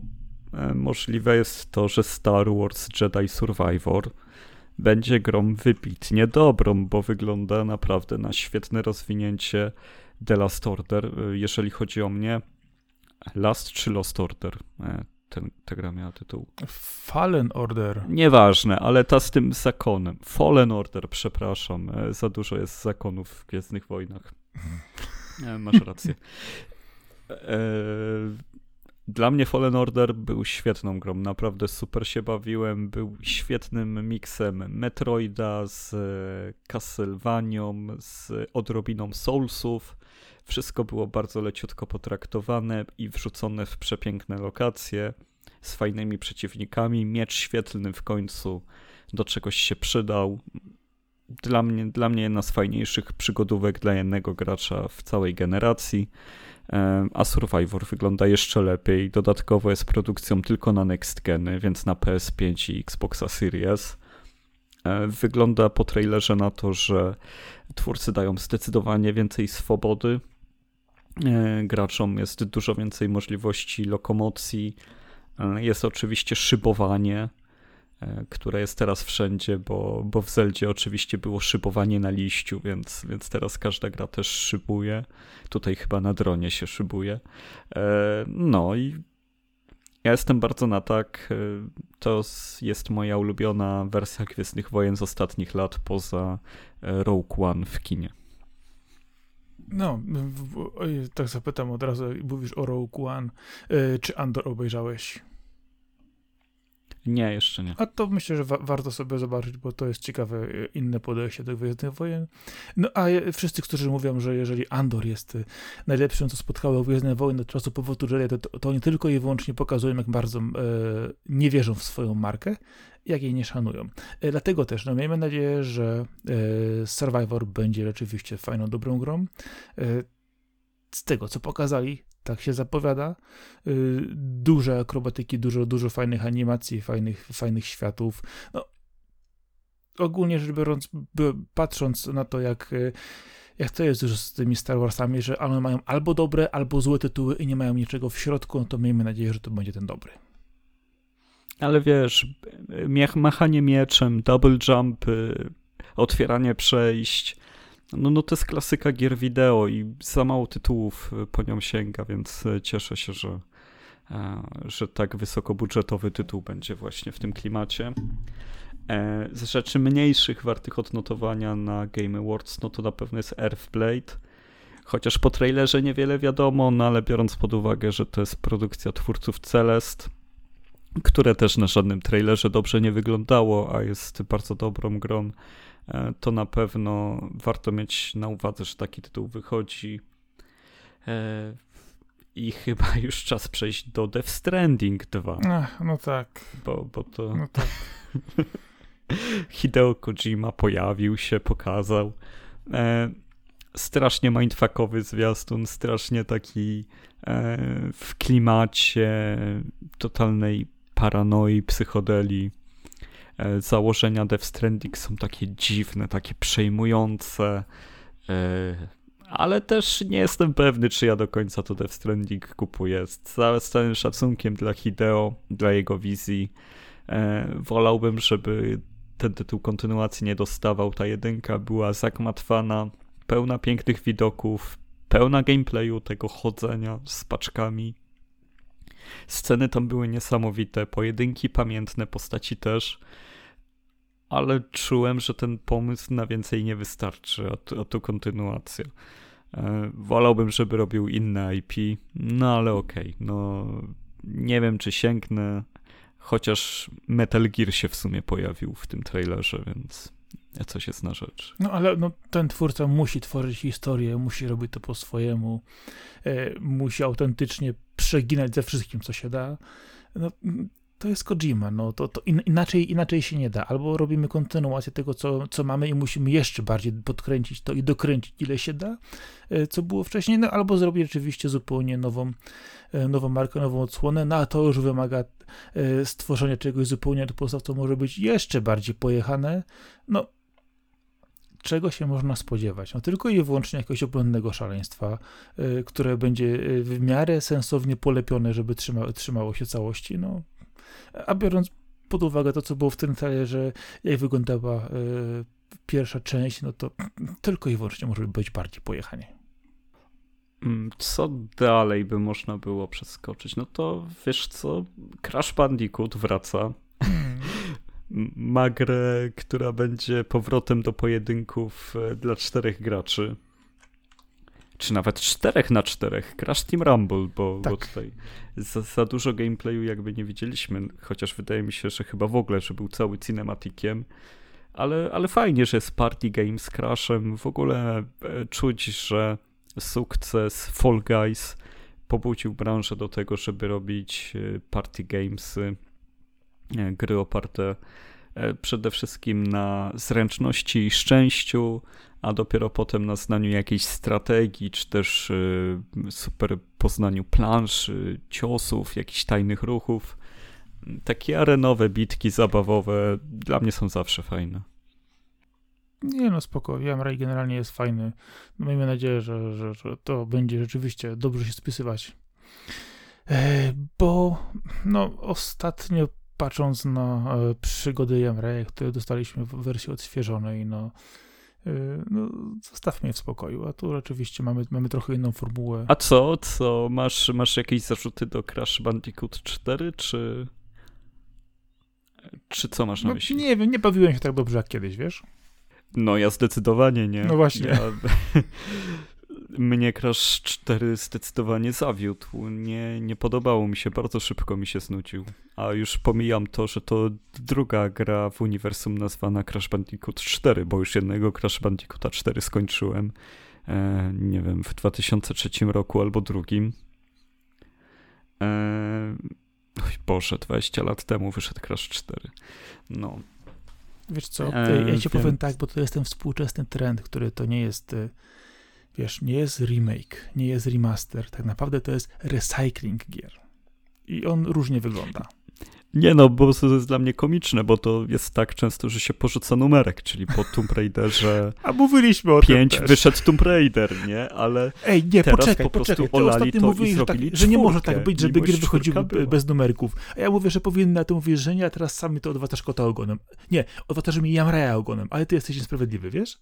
e, możliwe jest to, że Star Wars Jedi Survivor będzie grą wybitnie dobrą, bo wygląda naprawdę na świetne rozwinięcie The Last Order. E, jeżeli chodzi o mnie, Last czy Lost Order? E, ten, ta gra miała tytuł. Fallen Order. Nieważne, ale ta z tym zakonem. Fallen Order, przepraszam. E, za dużo jest zakonów w Gwiezdnych Wojnach. E, masz rację. Dla mnie Fallen Order był świetną grą, naprawdę super się bawiłem, był świetnym miksem Metroida z Castlevanią, z odrobiną Soulsów, wszystko było bardzo leciutko potraktowane i wrzucone w przepiękne lokacje z fajnymi przeciwnikami. Miecz świetlny w końcu do czegoś się przydał. Dla mnie, dla mnie jedna z fajniejszych przygodówek dla jednego gracza w całej generacji. A Survivor wygląda jeszcze lepiej. Dodatkowo jest produkcją tylko na next geny, więc na PS5 i Xboxa Series. E, wygląda po trailerze na to, że twórcy dają zdecydowanie więcej swobody E, graczom jest dużo więcej możliwości lokomocji. E, jest oczywiście szybowanie, e, które jest teraz wszędzie, bo, bo w Zeldzie oczywiście było szybowanie na liściu, więc, więc teraz każda gra też szybuje. Tutaj chyba na dronie się szybuje. No i ja jestem bardzo na tak. To jest moja ulubiona wersja Gwiezdnych Wojen z ostatnich lat poza Rogue One w kinie. No, tak zapytam od razu, mówisz o Rogue One. E, czy Andor obejrzałeś? Nie, jeszcze nie. A to myślę, że wa warto sobie zobaczyć, bo to jest ciekawe, e, inne podejście do Gwiezdnych Wojen. No a wszyscy, którzy mówią, że jeżeli Andor jest e, najlepszym, co spotkało Gwiezdne Wojny od czasu powrotu Jedi, to, to oni tylko i wyłącznie pokazują, jak bardzo e, nie wierzą w swoją markę, jak jej nie szanują. E, dlatego też, no miejmy nadzieję, że e, Survivor będzie rzeczywiście fajną, dobrą grą. E, z tego, co pokazali, tak się zapowiada. Duże akrobatyki, dużo, dużo fajnych animacji, fajnych, fajnych światów. No, ogólnie rzecz biorąc, patrząc na to, jak, jak to jest już z tymi Star Warsami, że one mają albo dobre, albo złe tytuły i nie mają niczego w środku, no to miejmy nadzieję, że to będzie ten dobry. Ale wiesz, machanie mieczem, double jump, otwieranie przejść, no, no to jest klasyka gier wideo i za mało tytułów po nią sięga, więc cieszę się, że, e, że tak wysokobudżetowy tytuł będzie właśnie w tym klimacie. E, z rzeczy mniejszych, wartych odnotowania na Game Awards, no to na pewno jest Earthblade. Chociaż po trailerze niewiele wiadomo, no ale biorąc pod uwagę, że to jest produkcja twórców Celest, które też na żadnym trailerze dobrze nie wyglądało, a jest bardzo dobrą grą, to na pewno warto mieć na uwadze, że taki tytuł wychodzi. E, I chyba *laughs* już czas przejść do Death Stranding 2. Ach, no tak. Bo, bo to... No tak. *laughs* Hideo Kojima pojawił się, pokazał. E, strasznie mindfuckowy zwiastun, strasznie taki e, w klimacie totalnej paranoi, psychodelii. E, założenia Death Stranding są takie dziwne, takie przejmujące, e, ale też nie jestem pewny, czy ja do końca to Death Stranding kupuję. Z, całym szacunkiem dla Hideo, dla jego wizji. E, wolałbym, żeby ten tytuł kontynuacji nie dostawał. Ta jedynka była zagmatwana, pełna pięknych widoków, pełna gameplayu, tego chodzenia z paczkami. Sceny tam były niesamowite, pojedynki pamiętne, postaci też, ale czułem, że ten pomysł na więcej nie wystarczy, a tu, a kontynuacja. E, wolałbym, żeby robił inne IP, no ale okej, okay, no nie wiem, czy sięgnę, chociaż Metal Gear się w sumie pojawił w tym trailerze, więc coś jest na rzecz. No ale no, ten twórca musi tworzyć historię, musi robić to po swojemu, e, musi autentycznie przeginać ze wszystkim, co się da. No, to jest Kojima, no to, to in, inaczej, inaczej się nie da. Albo robimy kontynuację tego, co, co mamy i musimy jeszcze bardziej podkręcić to i dokręcić ile się da, e, co było wcześniej, no albo zrobić rzeczywiście zupełnie nową, e, nową markę, nową odsłonę, no a to już wymaga e, stworzenia czegoś zupełnie do podstaw, co może być jeszcze bardziej pojechane, no czego się można spodziewać? No tylko i wyłącznie jakiegoś obłędnego szaleństwa, które będzie w miarę sensownie polepione, żeby trzyma, trzymało się całości, no a biorąc pod uwagę to, co było w tym trailerze, jak wyglądała y, pierwsza część, no to tylko i wyłącznie może być bardziej pojechanie. Mm, co dalej by można było przeskoczyć? No to wiesz co, Crash Bandicoot wraca. Hmm. *laughs* Ma grę, która będzie powrotem do pojedynków e, dla czterech graczy czy nawet 4 na 4 Crash Team Rumble, bo, tak. bo tutaj za, za, dużo gameplayu jakby nie widzieliśmy, chociaż wydaje mi się, że chyba w ogóle, że był cały cinematikiem, ale, ale fajnie, że jest party game z Crashem, w ogóle e, czuć, że sukces Fall Guys pobudził branżę do tego, żeby robić e, party games, e, gry oparte przede wszystkim na zręczności i szczęściu, a dopiero potem na znaniu jakiejś strategii, czy też y, super poznaniu planszy, ciosów, jakichś tajnych ruchów. Takie arenowe bitki zabawowe dla mnie są zawsze fajne. Nie no, spoko. Jamraj generalnie jest fajny. Miejmy nadzieję, że, że, że, to będzie rzeczywiście dobrze się spisywać. E, bo no, ostatnio patrząc na e, przygody Jamraja, które dostaliśmy w wersji odświeżonej, no Y, no, zostaw mnie w spokoju, a tu rzeczywiście mamy, mamy trochę inną formułę. A co, co, masz, masz jakieś zarzuty do Crash Bandicoot 4, czy czy co masz na no, myśli? Nie wiem, nie bawiłem się tak dobrze jak kiedyś, wiesz? No ja zdecydowanie nie. No właśnie. Ja, mnie Crash 4 zdecydowanie zawiódł. Nie, nie podobało mi się, bardzo szybko mi się znudził. A już pomijam to, że to druga gra w uniwersum nazwana Crash Bandicoot 4, bo już jednego Crash Bandicoota 4 skończyłem. E, nie wiem, w 2003 roku albo drugim. E, oj Boże, 20 lat temu wyszedł Crash 4. No. Wiesz co, e, ja ci powiem tak, bo to jest ten współczesny trend, który to nie jest e, wiesz, nie jest remake, nie jest remaster, tak naprawdę to jest recycling gier. I on różnie wygląda. Nie no, bo to jest dla mnie komiczne, bo to jest tak często, że się porzuca numerek, czyli po Tomb Raiderze *laughs* A mówiliśmy o 5 wyszedł Tomb Raider, nie? Ale Ej, nie, teraz poczekaj, po prostu poczekaj. olali to mówili, i że, tak, że nie może tak być, żeby gry wychodziły bez numerków. A ja mówię, że powinny na to mówić, że nie, a teraz sami to odwatasz kota ogonem. Nie, odwatasz mi jamraja ogonem, ale ty jesteś niesprawiedliwy, wiesz?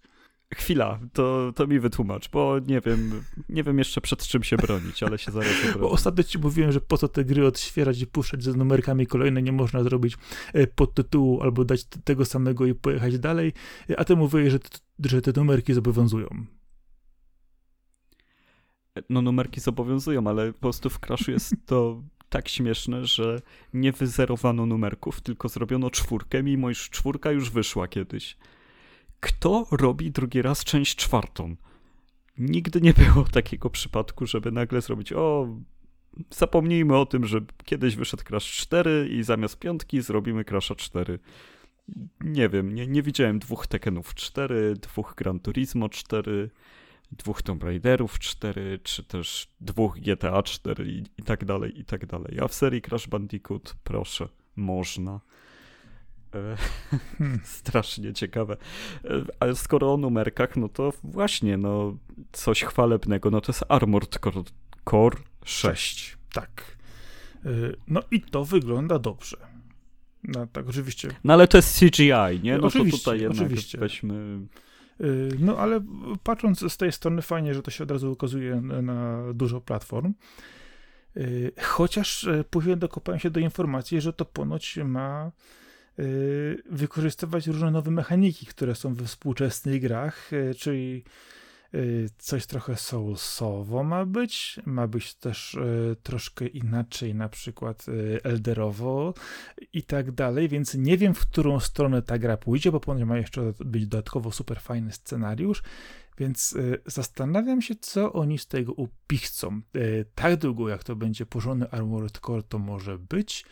Chwila, to, to mi wytłumacz, bo nie wiem, nie wiem jeszcze przed czym się bronić, ale się zaraz obronię. Bo ostatnio ci mówiłem, że po co te gry odświeżać i puszczać ze numerkami kolejne, nie można zrobić e, podtytułu albo dać tego samego i pojechać dalej, e, a ty mówiłeś, że, że te numerki zobowiązują. No numerki zobowiązują, ale po prostu w Crashu jest to *laughs* tak śmieszne, że nie wyzerowano numerków, tylko zrobiono czwórkę, mimo iż czwórka już wyszła kiedyś. Kto robi drugi raz część czwartą? Nigdy nie było *laughs* takiego przypadku, żeby nagle zrobić, o, zapomnijmy o tym, że kiedyś wyszedł Crash 4 i zamiast piątki zrobimy Crasha 4. Nie wiem, nie, nie widziałem dwóch Tekkenów 4, dwóch Gran Turismo 4, dwóch Tomb Raiderów 4, czy też dwóch GTA 4 i, i tak dalej, i tak dalej. A w serii Crash Bandicoot, proszę, można. E, hmm. *laughs* Strasznie ciekawe. E, ale skoro o numerkach, no to właśnie, no coś chwalebnego, no to jest Armored Core, Core 6. Tak. E, no i to wygląda dobrze. No tak, oczywiście. No ale to jest CGI, nie? No oczywiście, to tutaj oczywiście. weźmy... No ale patrząc z tej strony fajnie, że to się od razu ukazuje na dużo platform. Chociaż później dokopałem się do informacji, że to ponoć ma wykorzystywać różne nowe mechaniki, które są we współczesnych grach, y, czyli y, coś trochę soulsowo ma być, ma być też troszkę inaczej, na przykład elderowo i tak dalej, więc nie wiem, w którą stronę ta gra pójdzie, bo ponoć ma jeszcze być dodatkowo super fajny scenariusz, więc zastanawiam się, co oni z tego upichcą. Tak długo, jak to będzie porządny Armored Core, to może być,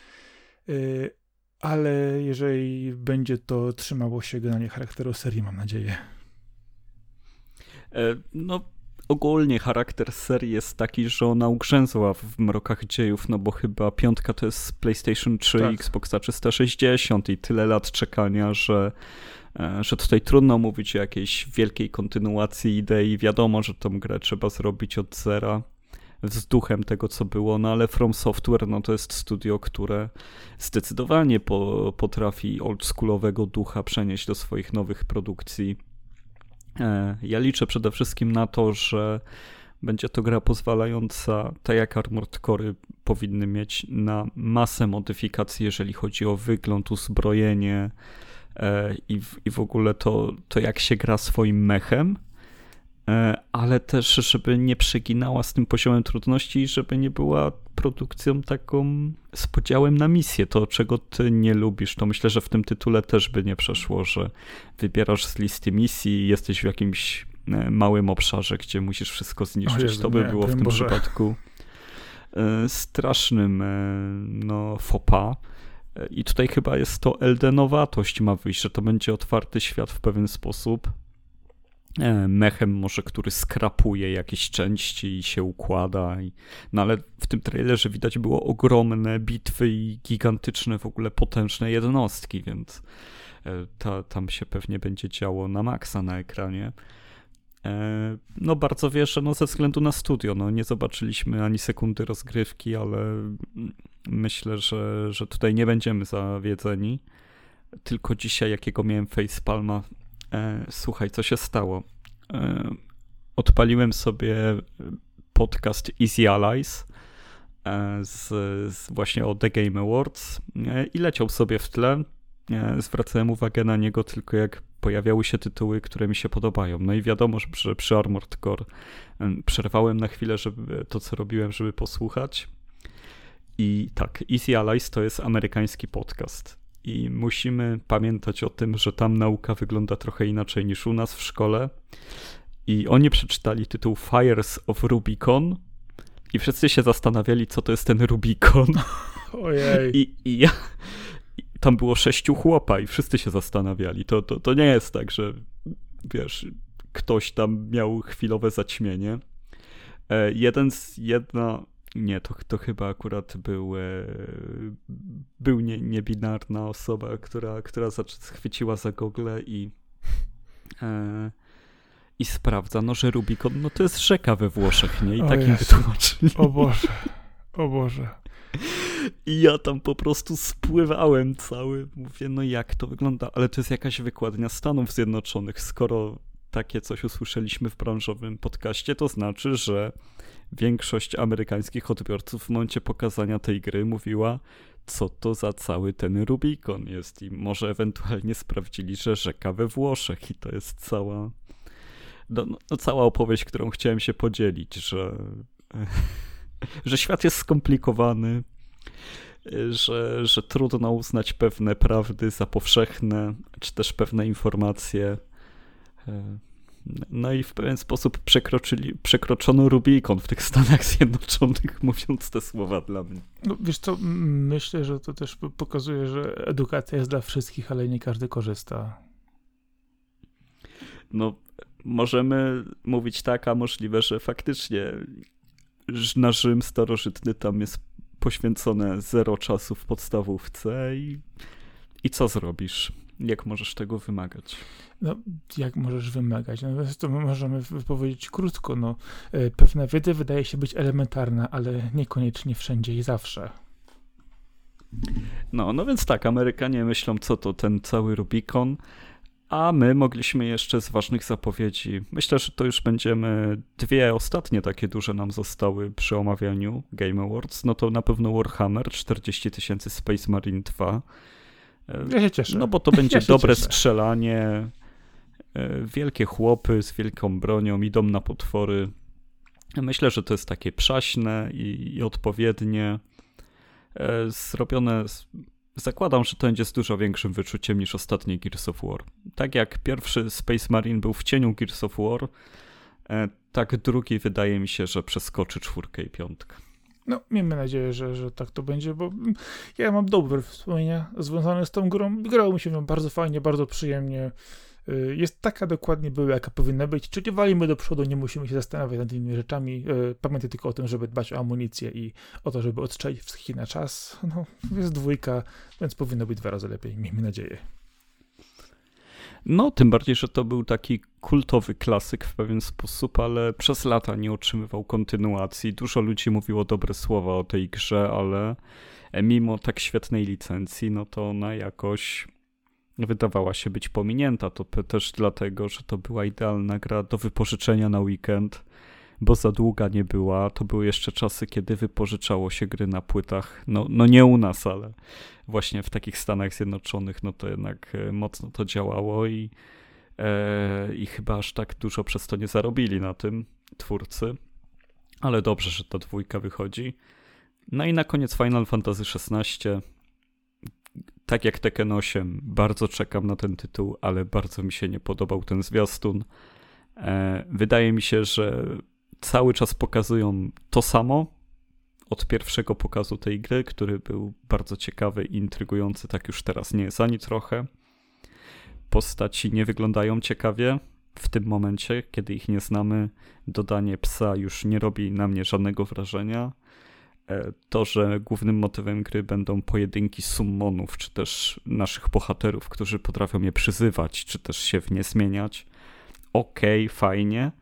ale jeżeli będzie to trzymało się generalnie charakteru serii, mam nadzieję. E, no, ogólnie charakter serii jest taki, że ona ugrzęzła w mrokach dziejów, no bo chyba piątka to jest PlayStation 3, tak. Xboxa 360 i tyle lat czekania, że, e, że tutaj trudno mówić o jakiejś wielkiej kontynuacji idei. Wiadomo, że tą grę trzeba zrobić od zera wzduchem tego, co było, no ale From Software no to jest studio, które zdecydowanie po, potrafi oldschoolowego ducha przenieść do swoich nowych produkcji. E, ja liczę przede wszystkim na to, że będzie to gra pozwalająca, tak jak Armored Core powinny mieć, na masę modyfikacji, jeżeli chodzi o wygląd, uzbrojenie e, i w, i w ogóle to, to, jak się gra swoim mechem. E, ale też, żeby nie przeginała z tym poziomem trudności i żeby nie była produkcją taką z podziałem na misję. To, czego ty nie lubisz, to myślę, że w tym tytule też by nie przeszło, że wybierasz z listy misji i jesteś w jakimś e, małym obszarze, gdzie musisz wszystko zniszczyć. Jezu, to by nie, było w tym Boże. przypadku e, strasznym no, fopa. I tutaj chyba jest to eldenowatość ma wyjść, że to będzie otwarty świat w pewien sposób mechem może, który skrapuje jakieś części i się układa. I, no ale w tym trailerze widać było ogromne bitwy i gigantyczne, w ogóle potężne jednostki, więc e, ta, tam się pewnie będzie działo na maksa na ekranie. E, no bardzo wierzę, no ze względu na studio, no nie zobaczyliśmy ani sekundy rozgrywki, ale myślę, że, że tutaj nie będziemy zawiedzeni. Tylko dzisiaj, jakiego miałem facepalma E, słuchaj, co się stało? E, odpaliłem sobie podcast Easy Allies e, z, z, właśnie o The Game Awards i leciał sobie w tle. Zwracałem uwagę na niego tylko jak pojawiały się tytuły, które mi się podobają. No i wiadomo, że przy Armored Core przerwałem na chwilę żeby, to, co robiłem, żeby posłuchać. I tak, Easy Allies to jest amerykański podcast i musimy pamiętać o tym, że tam nauka wygląda trochę inaczej niż u nas w szkole. I oni przeczytali tytuł Fires of Rubicon i wszyscy się zastanawiali, co to jest ten Rubicon. *laughs* Ojej. I, i ja, tam było sześciu chłopa i wszyscy się zastanawiali. To, to, to nie jest tak, że wiesz, ktoś tam miał chwilowe zaćmienie. E, jeden z, jedna nie, to, to chyba akurat był, e, był nie, niebinarna osoba, która, która schwyciła za gogle i, e, i sprawdza, no że Rubikon, no to jest rzeka we Włoszech, nie? I o tak im wytłumaczyli. O Boże, o Boże. I ja tam po prostu spływałem cały. Mówię, no jak to wygląda? Ale to jest jakaś wykładnia Stanów Zjednoczonych. Skoro takie coś usłyszeliśmy w branżowym podcaście, to znaczy, że większość amerykańskich odbiorców w momencie pokazania tej gry mówiła, co to za cały ten Rubikon jest i może ewentualnie sprawdzili, że rzeka we Włoszech i to jest cała no, no, no cała opowieść, którą chciałem się podzielić, że, *laughs* że świat jest skomplikowany, że, że trudno uznać pewne prawdy za powszechne, czy też pewne informacje No i w pewien sposób przekroczyli, przekroczono Rubikon w tych Stanach Zjednoczonych, *laughs* mówiąc te słowa dla mnie. No, wiesz co, myślę, że to też pokazuje, że edukacja jest dla wszystkich, ale nie każdy korzysta. No, możemy mówić tak, a możliwe, że faktycznie na Rzym starożytny tam jest poświęcone zero czasu w podstawówce i, i co zrobisz? Jak możesz tego wymagać? No, jak możesz wymagać? No, to możemy powiedzieć krótko. No, e, pewna wiedza wydaje się być elementarna, ale niekoniecznie wszędzie i zawsze. No, no więc tak, Amerykanie myślą, co to ten cały Rubikon, a my mogliśmy jeszcze z ważnych zapowiedzi. Myślę, że to już będziemy. Dwie ostatnie takie duże nam zostały przy omawianiu Game Awards. No to na pewno Warhammer 40 tysięcy Space Marine 2. Ja się cieszę. No bo to będzie *laughs* ja dobre cieszę. strzelanie. E, wielkie chłopy z wielką bronią idą na potwory. Myślę, że to jest takie przaśne i, i odpowiednie. E, zrobione Zakładam, że to będzie z dużo większym wyczuciem niż ostatni Gears of War. Tak jak pierwszy Space Marine był w cieniu Gears of War, e, tak drugi wydaje mi się, że przeskoczy czwórkę i piątkę. No, miejmy nadzieję, że, że tak to będzie, bo ja mam dobre wspomnienia związane z tą grą. Grało mi się ją bardzo fajnie, bardzo przyjemnie. Y, jest taka dokładnie była, jaka powinna być, czyli walimy do przodu, nie musimy się zastanawiać nad innymi rzeczami. Y, pamiętaj tylko o tym, żeby dbać o amunicję i o to, żeby odstrzelić wszystkich na czas. No, jest dwójka, więc powinno być dwa razy lepiej, miejmy nadzieję. No, tym bardziej, że to był taki kultowy klasyk w pewien sposób, ale przez lata nie otrzymywał kontynuacji. Dużo ludzi mówiło dobre słowa o tej grze, ale mimo tak świetnej licencji, no to ona jakoś wydawała się być pominięta. To też dlatego, że to była idealna gra do wypożyczenia na weekend, bo za długa nie była. To były jeszcze czasy, kiedy wypożyczało się gry na płytach. No, no nie u nas, ale właśnie w takich Stanach Zjednoczonych, no to jednak e, mocno to działało i, e, i chyba aż tak dużo przez to nie zarobili na tym twórcy. Ale dobrze, że ta dwójka wychodzi. No i na koniec Final Fantasy XVI tak jak Tekken 8, bardzo czekam na ten tytuł, ale bardzo mi się nie podobał ten zwiastun. E, wydaje mi się, że cały czas pokazują to samo od pierwszego pokazu tej gry, który był bardzo ciekawy i intrygujący, tak już teraz nie jest ani trochę. Postaci nie wyglądają ciekawie w tym momencie, kiedy ich nie znamy. Dodanie psa już nie robi na mnie żadnego wrażenia. E, to, że głównym motywem gry będą pojedynki summonów, czy też naszych bohaterów, którzy potrafią je przyzywać, czy też się w nie zmieniać. Okej, okay, fajnie.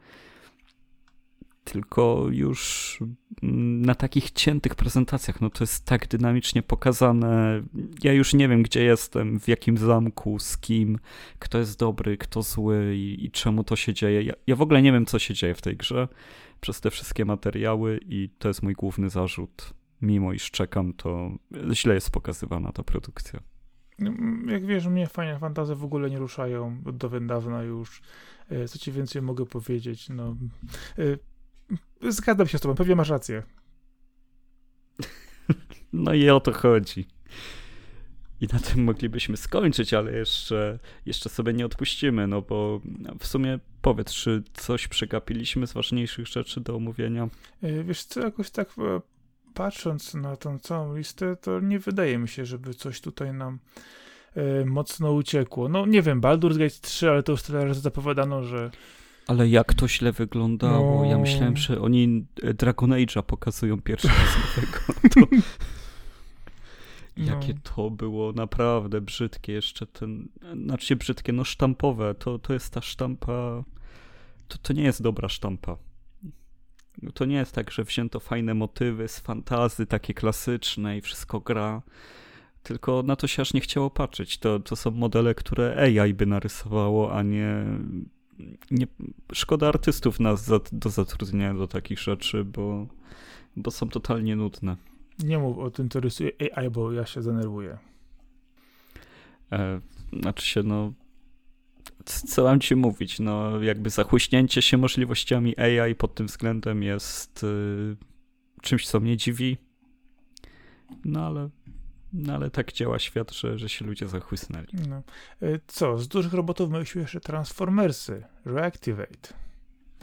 Tylko już mm, na takich ciętych prezentacjach, no to jest tak dynamicznie pokazane. Ja już nie wiem, gdzie jestem, w jakim zamku, z kim, kto jest dobry, kto zły i, i czemu to się dzieje. Ja, ja w ogóle nie wiem, co się dzieje w tej grze przez te wszystkie materiały i to jest mój główny zarzut. Mimo iż czekam, to źle jest pokazywana ta produkcja. No, jak wiesz, mnie fajne fantazy w ogóle nie ruszają od dawna już. E, co ci więcej mogę powiedzieć? No, e, zgadzam się z tobą, pewnie masz rację. *laughs* No i o to chodzi. I na tym moglibyśmy skończyć, ale jeszcze, jeszcze sobie nie odpuścimy, no bo w sumie powiedz, czy coś przegapiliśmy z ważniejszych rzeczy do omówienia? E, wiesz co, jakoś tak e, patrząc na tą całą listę, to nie wydaje mi się, żeby coś tutaj nam e, mocno uciekło. No nie wiem, Baldur's Gate 3, ale to już tyle razy zapowiadano, że ale jak to źle wyglądało. No. Ja myślałem, że oni Dragon Age'a pokazują pierwszy raz *laughs* To... Jakie no. to było naprawdę brzydkie jeszcze ten, znaczy brzydkie, no sztampowe, to, to jest ta sztampa, to, to nie jest dobra sztampa. To nie jest tak, że wzięto fajne motywy z fantazy, takie klasyczne i wszystko gra, tylko na to się aż nie chciało patrzeć. To, to są modele, które AI by narysowało, a nie, nie szkoda artystów nas za, do zatrudnienia do takich rzeczy, bo, bo są totalnie nudne. Nie mów o tym, co rysuje AI, bo ja się denerwuję. E, znaczy się, no. Co mam ci mówić? No, jakby zachłyśnięcie się możliwościami AI pod tym względem jest y, czymś, co mnie dziwi. No ale No ale tak działa świat, że, że się ludzie zachłysnęli. No. Co, z dużych robotów myślę jeszcze Transformersy, Reactivate.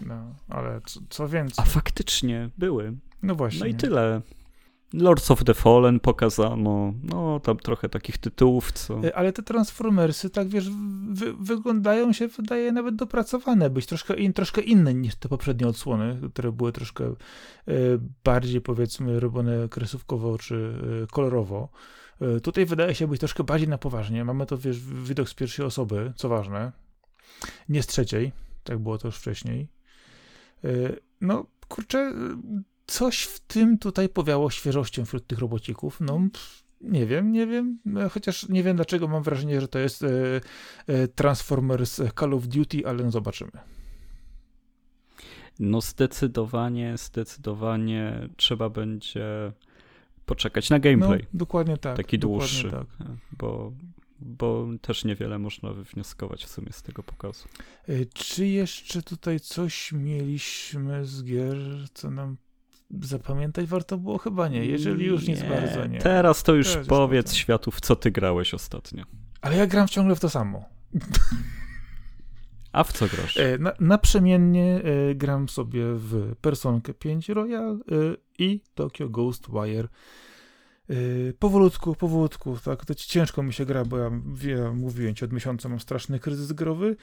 No, ale co, co więcej? A faktycznie były. No właśnie. No i tyle. Lords of the Fallen pokazano, no tam trochę takich tytułów, co... E, ale te Transformersy, tak wiesz, wy, wyglądają się, wydaje nawet dopracowane, być troszkę, in, troszkę inne niż te poprzednie odsłony, które były troszkę e, bardziej, powiedzmy, robione kresówkowo czy e, kolorowo. E, tutaj wydaje się być troszkę bardziej na poważnie. Mamy to, wiesz, widok z pierwszej osoby, co ważne, nie z trzeciej, tak było to już wcześniej. E, no, kurczę, coś w tym tutaj powiało świeżością wśród tych robocików. No, nie wiem, nie wiem, no, chociaż nie wiem dlaczego mam wrażenie, że to jest e, e, Transformers Call of Duty, ale no zobaczymy. No zdecydowanie, zdecydowanie trzeba będzie poczekać na gameplay. No, dokładnie tak. Taki dokładnie dłuższy, tak. bo, bo też niewiele można wywnioskować w sumie z tego pokazu. E, czy jeszcze tutaj coś mieliśmy z gier, co nam zapamiętać warto było? Chyba nie, jeżeli już nic nie. bardzo nie. Teraz to już Teraz powiedz światu, w co ty grałeś ostatnio. Ale ja gram ciągle w to samo. A w co grasz? E, na, naprzemiennie e, gram sobie w Personkę 5 Royal i Tokyo Ghostwire. Powolutku, powolutku, tak, to ciężko mi się gra, bo ja, ja mówiłem ci, od miesiąca mam straszny kryzys growy,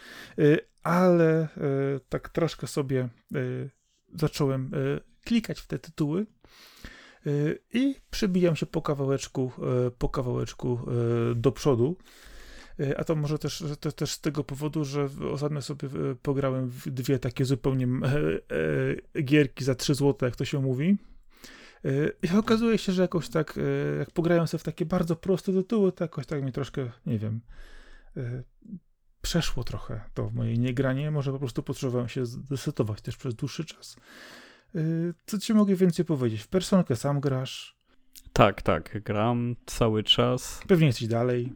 ale tak troszkę sobie zacząłem klikać w te tytuły i przybijam się po kawałeczku, po kawałeczku do przodu. A to może też, to, też z tego powodu, że ostatnio sobie pograłem w dwie takie zupełnie gierki za 3 zł, jak to się mówi. I okazuje się, że jakoś tak, jak pograłem sobie w takie bardzo proste tytuły, to jakoś tak mi troszkę, nie wiem, przeszło trochę to moje niegranie. Może po prostu potrzebowałem się zdesetować też przez dłuższy czas. Co ci mogę więcej powiedzieć? W personkę sam grasz? Tak, tak, gram cały czas. Pewnie jesteś dalej.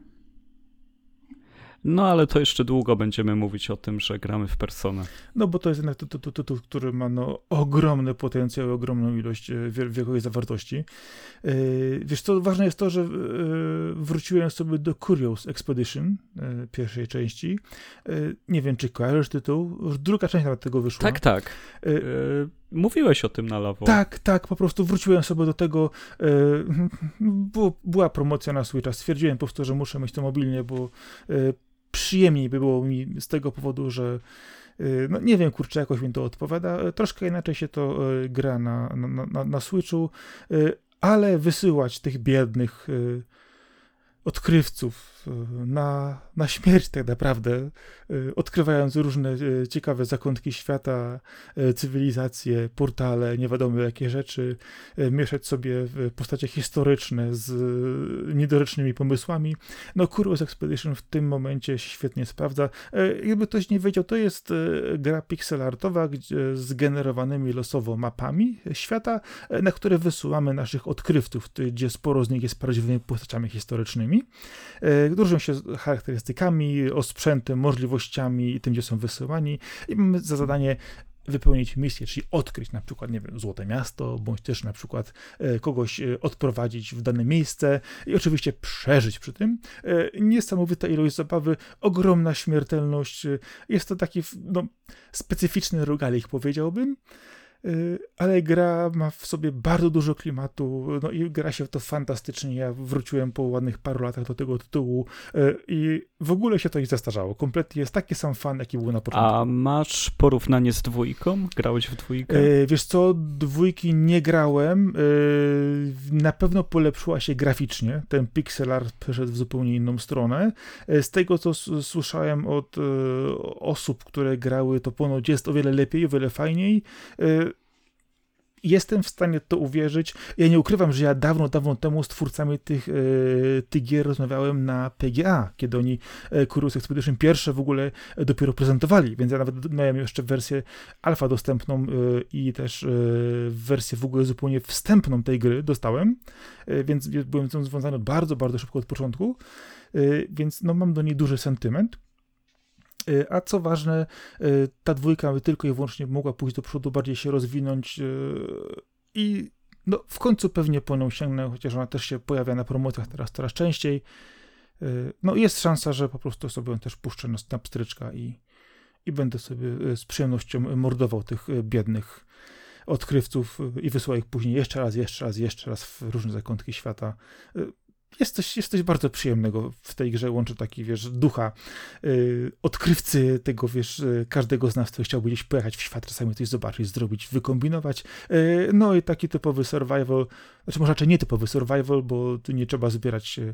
No ale to jeszcze długo będziemy mówić o tym, że gramy w personę. No bo to jest jednak tytuł, tytuł który ma no, ogromny potencjał, ogromną ilość e, wiekowej zawartości. Yy, wiesz co, ważne jest to, że yy, wróciłem sobie do Curious Expedition pierwszej części. nie wiem, czy kojarzysz tytuł? Już druga część nawet tego wyszła. Tak, tak. Mówiłeś o tym na lawo. Tak, tak, po prostu wróciłem sobie do tego. *laughs* była promocja na Switcha. Stwierdziłem po prostu, że muszę mieć to mobilnie, bo przyjemniej by było mi z tego powodu, że y, no nie wiem, kurczę, jakoś mi to odpowiada. Troszkę inaczej się to y, gra na, na, na, na Switchu, y, ale wysyłać tych biednych odkrywców na, na śmierć tak naprawdę, odkrywając różne ciekawe zakątki świata, cywilizacje, portale, nie wiadomo jakie rzeczy, mieszać sobie postacie historyczne z niedorecznymi pomysłami. No Curious Expedition w tym momencie świetnie sprawdza. Jakby ktoś nie wiedział, to jest gra pixelartowa z generowanymi losowo mapami świata, na które wysyłamy naszych odkrywców, gdzie sporo z nich jest prawdziwymi postaciami historycznymi e, różnią się charakterystykami, osprzętem, możliwościami i tym, gdzie są wysyłani i mamy za zadanie wypełnić misję, czyli odkryć na przykład, nie wiem, Złote Miasto, bądź też na przykład e, kogoś e, odprowadzić w dane miejsce i oczywiście przeżyć przy tym. Niesamowita ilość zabawy, ogromna śmiertelność. Jest to taki no, specyficzny rogalik, powiedziałbym. Y, ale gra ma w sobie bardzo dużo klimatu, no i gra się w to fantastycznie. Ja wróciłem po ładnych paru latach do tego tytułu y, i w ogóle się to nie zastarzało. Kompletnie jest taki sam fan, jaki był na początku. A masz porównanie z dwójką? Grałeś w dwójkę? Y, wiesz co, dwójki nie grałem. Na pewno polepszyła się graficznie. Ten pixel art przeszedł w zupełnie inną stronę. Z tego, co słyszałem od osób, które grały, to ponoć jest o wiele lepiej, o wiele fajniej jestem w stanie to uwierzyć. Ja nie ukrywam, że ja dawno, dawno temu z twórcami tych, yy, tych gier rozmawiałem na PGA, kiedy oni yy, Curious Expedition pierwsze w ogóle dopiero prezentowali, więc ja nawet miałem jeszcze wersję alfa dostępną i też wersję w ogóle zupełnie wstępną tej gry dostałem, więc byłem z tym związany bardzo, bardzo szybko od początku, więc no, mam do niej duży sentyment. Y, a co ważne, y, ta dwójka tylko i wyłącznie mogła pójść do przodu, bardziej się rozwinąć y, i no w końcu pewnie po nią sięgnę, chociaż ona też się pojawia na promocjach teraz coraz częściej. No jest szansa, że po prostu sobie ją też puszczę na, na pstryczka i, i będę sobie z przyjemnością mordował tych biednych odkrywców i wysłał ich później jeszcze raz, jeszcze raz, jeszcze raz w różne zakątki świata jest coś, jest coś bardzo przyjemnego w tej grze, łączy taki, wiesz, ducha yy, odkrywcy tego, wiesz, yy, każdego z nas, kto chciałby gdzieś pojechać w świat, czasami coś zobaczyć, zrobić, wykombinować. Yy, no i taki typowy survival, znaczy może raczej nie typowy survival, bo tu nie trzeba zbierać y,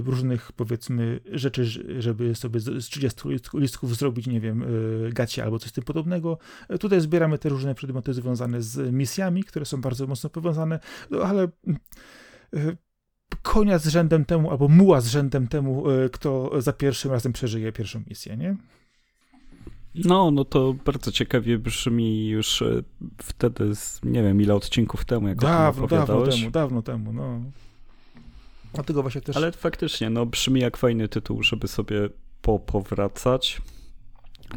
różnych, powiedzmy, rzeczy, żeby sobie z 30 listków zrobić, nie wiem, y, gacie albo coś tym podobnego. Tutaj zbieramy te różne przedmioty związane z misjami, które są bardzo mocno powiązane, no ale y, konia z rzędem temu, albo muła z rzędem temu, e, kto za pierwszym razem przeżyje pierwszą misję, nie? No, no to bardzo ciekawie brzmi już e, wtedy, nie wiem ile odcinków temu, jak dawno, dawno temu, dawno temu, no. Dlatego właśnie też... Ale faktycznie, no brzmi jak fajny tytuł, żeby sobie popowracać.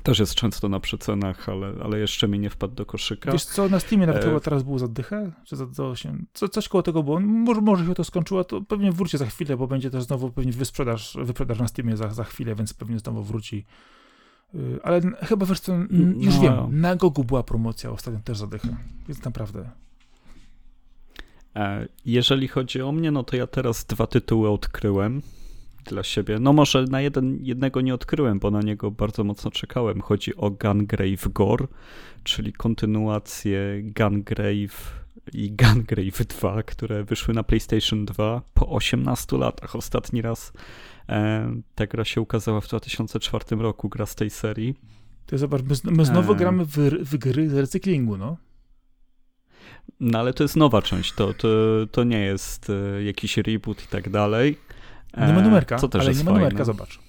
Też jest często na przecenach, ale, ale jeszcze mi nie wpadł do koszyka. Wiesz co, na Steamie nawet e... chyba teraz było za dychę, czy za, za 8, co, coś koło tego było. Może, może się to skończyło, to pewnie wróci za chwilę, bo będzie też znowu pewnie wysprzedaż, wyprzedaż na Steamie za, za chwilę, więc pewnie znowu wróci. Y, ale chyba wiesz co, już no. wiem, na Gogu była promocja ostatnio też za dychę, więc naprawdę. E, jeżeli chodzi o mnie, no to ja teraz dwa tytuły odkryłem dla siebie. No może na jeden, jednego nie odkryłem, bo na niego bardzo mocno czekałem. Chodzi o Gungrave Gore, czyli kontynuację Gungrave i Gungrave 2, które wyszły na PlayStation 2 po 18 latach. Ostatni raz e, ta gra się ukazała w 2004 roku, gra z tej serii. To zobacz, my, my znowu e... gramy w, w gry z recyklingu, no. No ale to jest nowa część, to, to, to nie jest e, jakiś reboot i tak dalej. Nie ma numerka, co też ale nie ma numerka, zobacz.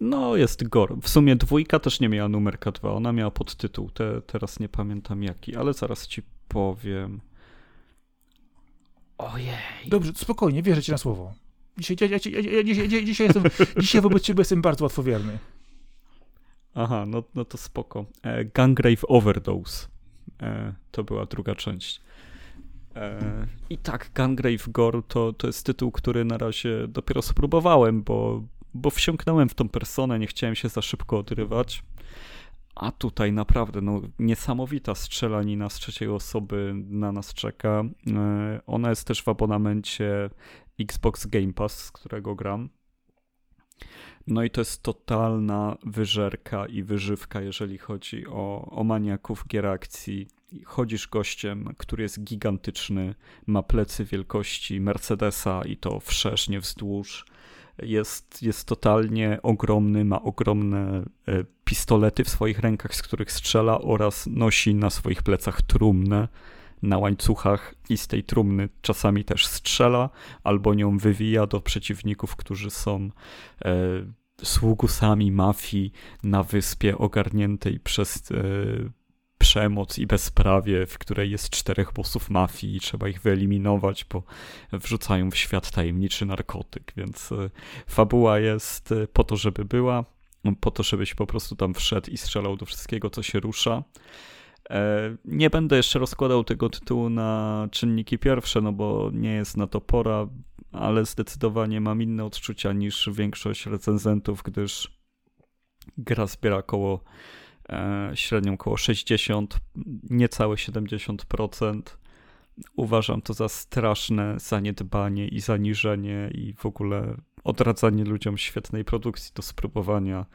No, jest Gor. W sumie dwójka też nie miała numerka 2, ona miała podtytuł. Te, teraz nie pamiętam jaki, ale zaraz ci powiem. Ojej. Dobrze, spokojnie, wierzę ci na słowo. Dzisiaj, ja, ja, ja, dzisiaj, dzisiaj, jestem, *laughs* dzisiaj wobec ciebie jestem bardzo łatwowierny. Aha, no, no to spoko. E, Gangrave Overdose. E, to była druga część. E, I tak, Gungrave Gore to, to jest tytuł, który na razie dopiero spróbowałem, bo, bo wsiąknąłem w tą personę, nie chciałem się za szybko odrywać. A tutaj naprawdę no, niesamowita strzelanina z trzeciej osoby na nas czeka. E, ona jest też w abonamencie Xbox Game Pass, z którego gram. No i to jest totalna wyżerka i wyżywka, jeżeli chodzi o, o maniaków gier akcji chodzisz gościem, który jest gigantyczny, ma plecy wielkości Mercedesa i to wszerznie wzdłuż. Jest, jest totalnie ogromny, ma ogromne e, pistolety w swoich rękach, z których strzela oraz nosi na swoich plecach trumnę na łańcuchach i z tej trumny czasami też strzela albo nią wywija do przeciwników, którzy są e, sługusami mafii na wyspie ogarniętej przez e, przemoc i bezprawie, w której jest czterech bossów mafii i trzeba ich wyeliminować, bo wrzucają w świat tajemniczy narkotyk, więc e, fabuła jest e, po to, żeby była, po to, żebyś po prostu tam wszedł i strzelał do wszystkiego, co się rusza. E, nie będę jeszcze rozkładał tego tytułu na czynniki pierwsze, no bo nie jest na to pora, ale zdecydowanie mam inne odczucia niż większość recenzentów, gdyż gra zbiera około średnią około 60, niecałe 70%. Uważam to za straszne zaniedbanie i zaniżenie i w ogóle odradzanie ludziom świetnej produkcji do spróbowania.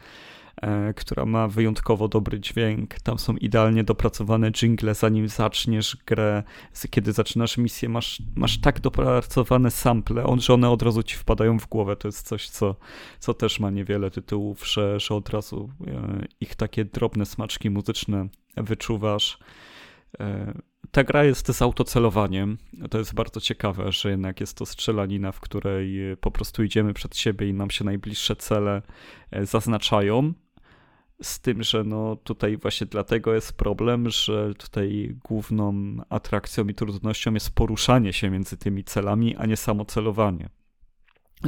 E, która ma wyjątkowo dobry dźwięk. Tam są idealnie dopracowane jingle, zanim zaczniesz grę. Kiedy zaczynasz misję, masz, masz tak dopracowane sample, on, że one od razu ci wpadają w głowę. To jest coś, co, co też ma niewiele tytułów, że, że od razu e, ich takie drobne smaczki muzyczne wyczuwasz. E, ta gra jest z autocelowaniem. To jest bardzo ciekawe, że jednak jest to strzelanina, w której po prostu idziemy przed siebie i nam się najbliższe cele zaznaczają. Z tym, że no tutaj właśnie dlatego jest problem, że tutaj główną atrakcją i trudnością jest poruszanie się między tymi celami, a nie samo celowanie.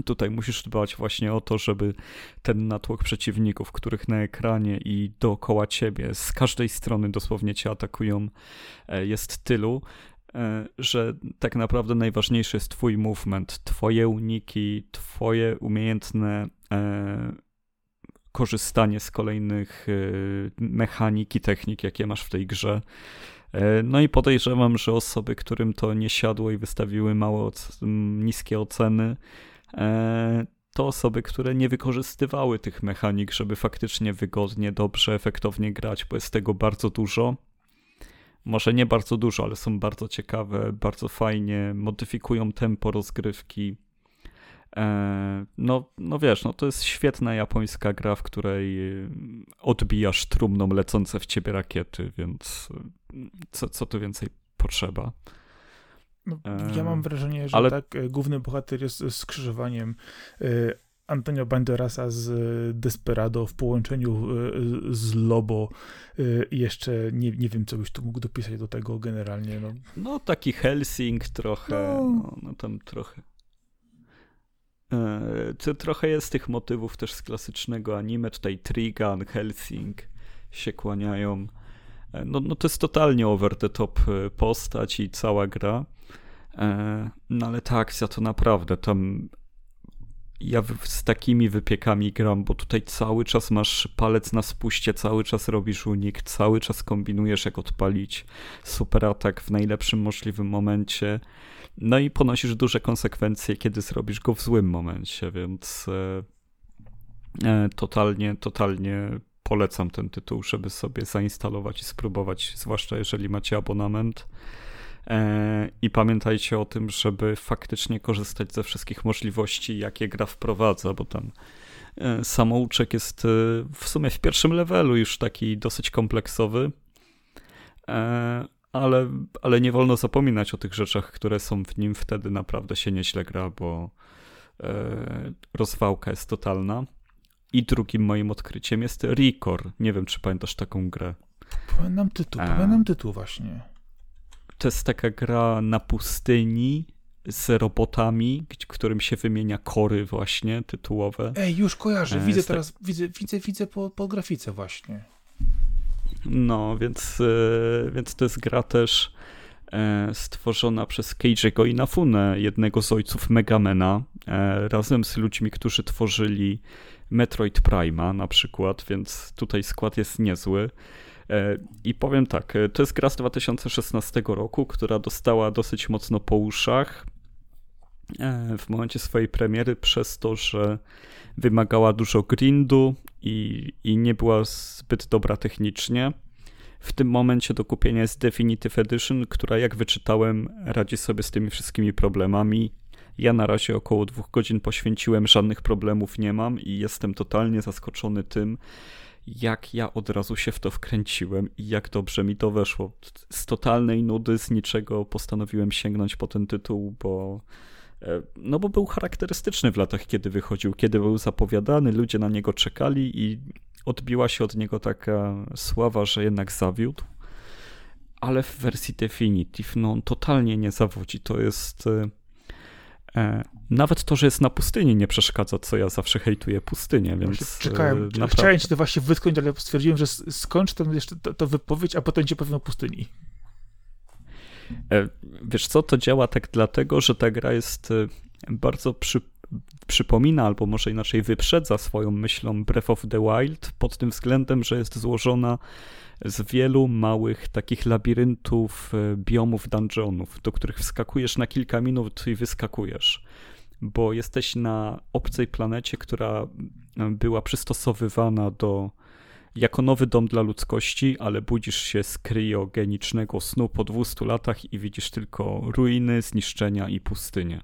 Tutaj musisz dbać właśnie o to, żeby ten natłok przeciwników, których na ekranie i dookoła ciebie, z każdej strony dosłownie cię atakują, e, jest tylu, e, że tak naprawdę najważniejszy jest twój movement, twoje uniki, twoje umiejętne e, korzystanie z kolejnych mechanik i technik, jakie masz w tej grze. No i podejrzewam, że osoby, którym to nie siadło i wystawiły mało niskie oceny, to osoby, które nie wykorzystywały tych mechanik, żeby faktycznie wygodnie, dobrze, efektownie grać, bo jest tego bardzo dużo. Może nie bardzo dużo, ale są bardzo ciekawe, bardzo fajnie, modyfikują tempo rozgrywki. E, no, no wiesz, no to jest świetna japońska gra, w której odbijasz trumną lecące w ciebie rakiety, więc co, co tu więcej potrzeba? No, ja mam wrażenie, że ale... tak e, główny bohater jest skrzyżowaniem e, Antonio Banderasa z Desperado w połączeniu e, z Lobo i jeszcze nie, nie wiem, co byś tu mógł dopisać do tego generalnie. No, no taki Helsing trochę, no, no, no tam trochę. To trochę jest tych motywów też z klasycznego anime, tutaj Trigun, Helsing się kłaniają. No, no to jest totalnie over the top postać i cała gra. E, no ale ta akcja to naprawdę tam ja z takimi wypiekami gram, bo tutaj cały czas masz palec na spuście, cały czas robisz unik, cały czas kombinujesz jak odpalić super atak w najlepszym możliwym momencie. No i ponosisz duże konsekwencje, kiedy zrobisz go w złym momencie, więc e, e, totalnie, totalnie polecam ten tytuł, żeby sobie zainstalować i spróbować, zwłaszcza jeżeli macie abonament. E, I pamiętajcie o tym, żeby faktycznie korzystać ze wszystkich możliwości, jakie gra wprowadza, bo tam e, samouczek jest e, w sumie w pierwszym levelu już taki dosyć kompleksowy, ale, ale nie wolno zapominać o tych rzeczach, które są w nim. Wtedy naprawdę się nieźle gra, bo rozwałka jest totalna. I drugim moim odkryciem jest Record. Nie wiem, czy pamiętasz taką grę. Pamiętam tytuł, pamiętam tytuł właśnie to jest taka gra na pustyni z robotami, którym się wymienia kory właśnie tytułowe. Ej, już kojarzę, e, widzę teraz, widzę, widzę, widzę po, po grafice właśnie. No, więc, e, więc to jest gra też e, stworzona przez Keiji'ego Inafune, jednego z ojców Megamena, razem z ludźmi, którzy tworzyli Metroid Prima na przykład, więc tutaj skład jest niezły. E, I powiem tak, e, to jest gra z 2016 roku, która dostała dosyć mocno po uszach e, w momencie swojej premiery przez to, że wymagała dużo grindu i, i nie była zbyt dobra technicznie. W tym momencie do kupienia jest Definitive Edition, która jak wyczytałem radzi sobie z tymi wszystkimi problemami. Ja na razie około dwóch godzin poświęciłem, żadnych problemów nie mam i jestem totalnie zaskoczony tym, jak ja od razu się w to wkręciłem i jak dobrze mi to weszło. Z totalnej nudy, z niczego postanowiłem sięgnąć po ten tytuł, bo e, no bo był charakterystyczny w latach, kiedy wychodził, kiedy był zapowiadany, ludzie na niego czekali i odbiła się od niego taka sława, że jednak zawiódł. Ale w wersji Definitive, no on totalnie nie zawodzi. To jest e, nawet to, że jest na pustyni nie przeszkadza, co ja zawsze hejtuję pustynię, więc Czekałem, naprawdę... chciałem ci to właśnie wytknąć, ale stwierdziłem, że skończ to jeszcze to, to wypowiedź, a potem ci powiem o pustyni. E, wiesz co, to działa tak dlatego, że ta gra jest e, bardzo przy, przypomina, albo może inaczej wyprzedza swoją myślą Breath of the Wild pod tym względem, że jest złożona z wielu małych takich labiryntów, e, biomów, dungeonów, do których wskakujesz na kilka minut i wyskakujesz. Bo jesteś na obcej planecie, która e, była przystosowywana do jako nowy dom dla ludzkości, ale budzisz się z kryogenicznego snu po 200 latach i widzisz tylko ruiny, zniszczenia i pustynię.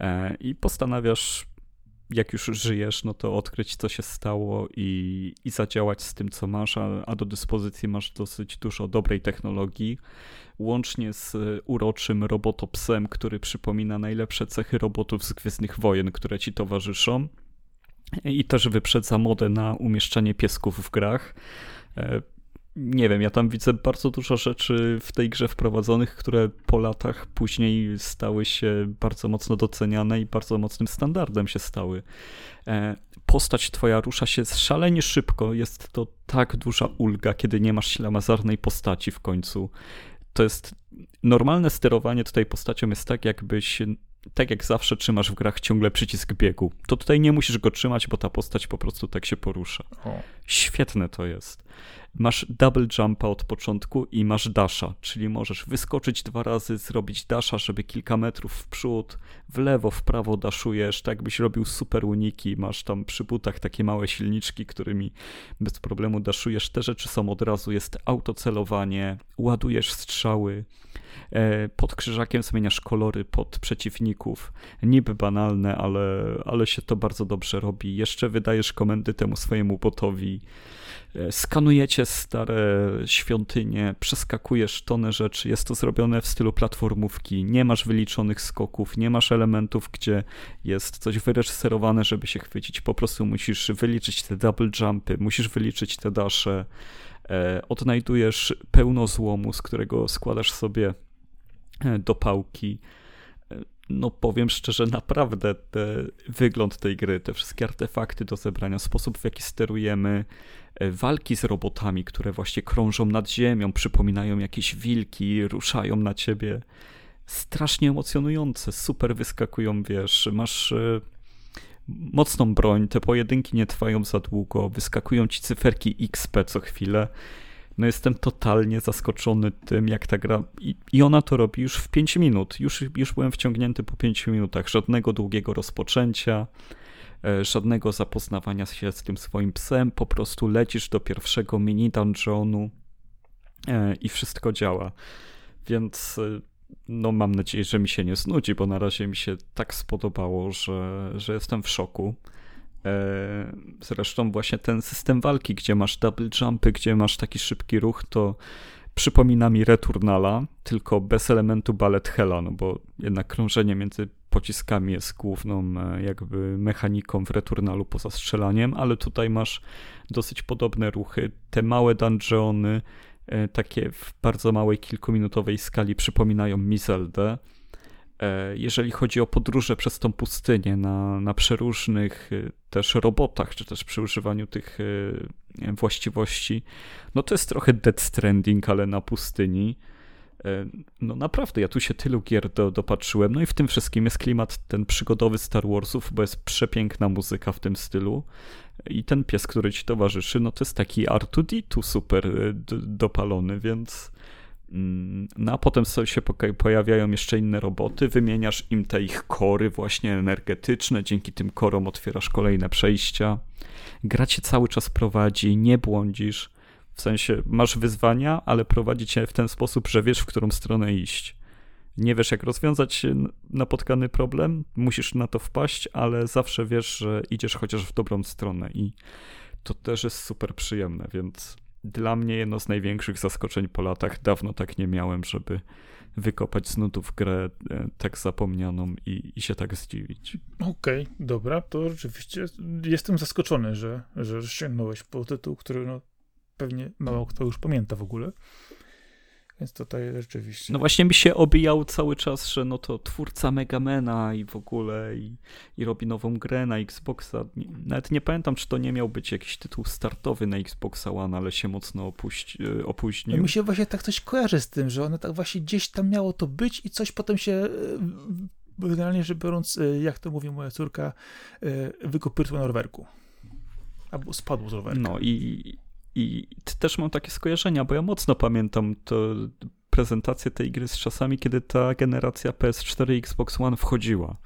E, I postanawiasz jak już żyjesz, no to odkryć, co się stało i, i zadziałać z tym, co masz, a, a do dyspozycji masz dosyć dużo dobrej technologii, łącznie z uroczym robotopsem, który przypomina najlepsze cechy robotów z Gwiezdnych Wojen, które ci towarzyszą. I też wyprzedza modę na umieszczanie piesków w grach. Nie wiem, ja tam widzę bardzo dużo rzeczy w tej grze wprowadzonych, które po latach później stały się bardzo mocno doceniane i bardzo mocnym standardem się stały. E, postać twoja rusza się szalenie szybko, jest to tak duża ulga, kiedy nie masz ślamazarnej postaci w końcu. to jest normalne sterowanie tutaj postacią jest tak, jakbyś tak jak zawsze trzymasz w grach ciągle przycisk biegu. To tutaj nie musisz go trzymać, bo ta postać po prostu tak się porusza. O. Świetne to jest. Masz double jumpa od początku i masz dasha, czyli możesz wyskoczyć dwa razy, zrobić dasha, żeby kilka metrów w przód, w lewo, w prawo daszujesz, tak byś robił super uniki, masz tam przy butach takie małe silniczki, którymi bez problemu daszujesz. Te rzeczy są od razu, jest autocelowanie, ładujesz strzały, pod krzyżakiem zmieniasz kolory pod przeciwników. Niby banalne, ale, ale się to bardzo dobrze robi. Jeszcze wydajesz komendy temu swojemu botowi. E, skanujecie stare świątynie, przeskakujesz tonę rzeczy. Jest to zrobione w stylu platformówki. Nie masz wyliczonych skoków, nie masz elementów, gdzie jest coś wyreżyserowane, żeby się chwycić. Po prostu musisz wyliczyć te double jumpy, musisz wyliczyć te dasze. E, odnajdujesz pełno złomu, z którego składasz sobie e, do pałki. E, no powiem szczerze, naprawdę te, wygląd tej gry, te wszystkie artefakty do zebrania, sposób w jaki sterujemy, walki z robotami, które właśnie krążą nad ziemią, przypominają jakieś wilki, ruszają na ciebie. Strasznie emocjonujące, super wyskakują, wiesz, masz mocną broń, te pojedynki nie trwają za długo, wyskakują ci cyferki XP co chwilę. No jestem totalnie zaskoczony tym, jak ta gra. I, i ona to robi już w 5 minut. Już, już byłem wciągnięty po 5 minutach. Żadnego długiego rozpoczęcia, e, żadnego zapoznawania się z tym swoim psem. Po prostu lecisz do pierwszego mini dungeonu e, i wszystko działa. Więc e, no mam nadzieję, że mi się nie znudzi, bo na razie mi się tak spodobało, że, że jestem w szoku. E, zresztą właśnie ten system walki, gdzie masz double jumpy, gdzie masz taki szybki ruch, to przypomina mi Returnala, tylko bez elementu ballet hella, no bo jednak krążenie między pociskami jest główną e, jakby mechaniką w Returnalu poza strzelaniem, ale tutaj masz dosyć podobne ruchy. Te małe dungeony, takie w bardzo małej, kilkuminutowej skali przypominają mi Zeldę. E, jeżeli chodzi o podróże przez tą pustynię na, na przeróżnych e, też robotach, czy też przy używaniu tych właściwości, no to jest trochę Dead Stranding, ale na pustyni. No naprawdę, ja tu się tylu gier do, dopatrzyłem, no i w tym wszystkim jest klimat ten przygodowy Star Warsów, bo jest przepiękna muzyka w tym stylu. I ten pies, który ci towarzyszy, no to jest taki R2D2 super y, dopalony, więc. Mm, no a potem się pojawiają jeszcze inne roboty, wymieniasz im te ich kory właśnie energetyczne, dzięki tym korom otwierasz kolejne przejścia. Gra cię cały czas prowadzi, nie błądzisz, w sensie masz wyzwania, ale prowadzi cię w ten sposób, że wiesz w którą stronę iść nie wiesz, jak rozwiązać napotkany problem, musisz na to wpaść, ale zawsze wiesz, że idziesz chociaż w dobrą stronę i to też jest super przyjemne, więc dla mnie jedno z największych zaskoczeń po latach. Dawno tak nie miałem, żeby wykopać z nutów grę e, tak zapomnianą i, i się tak zdziwić. Okej, okay, dobra, to rzeczywiście jestem zaskoczony, że, że sięgnąłeś po tytuł, który no, pewnie mało kto już pamięta w ogóle. Więc tutaj rzeczywiście. No właśnie mi się obijał cały czas, że no to twórca Megamena i w ogóle i, i robi nową grę na Xboxa. Nawet nie pamiętam, czy to nie miał być jakiś tytuł startowy na Xboxa One, ale się mocno opuści, e, opóźnił. No mi się właśnie tak coś kojarzy z tym, że one tak właśnie gdzieś tam miało to być i coś potem się e, generalnie rzecz biorąc, e, jak to mówi moja córka, wykopytło na rowerku. Albo spadło z rowerka. No i i też mam takie skojarzenia, bo ja mocno pamiętam to prezentację tej gry z czasami, kiedy ta generacja PS4 i Xbox One wchodziła.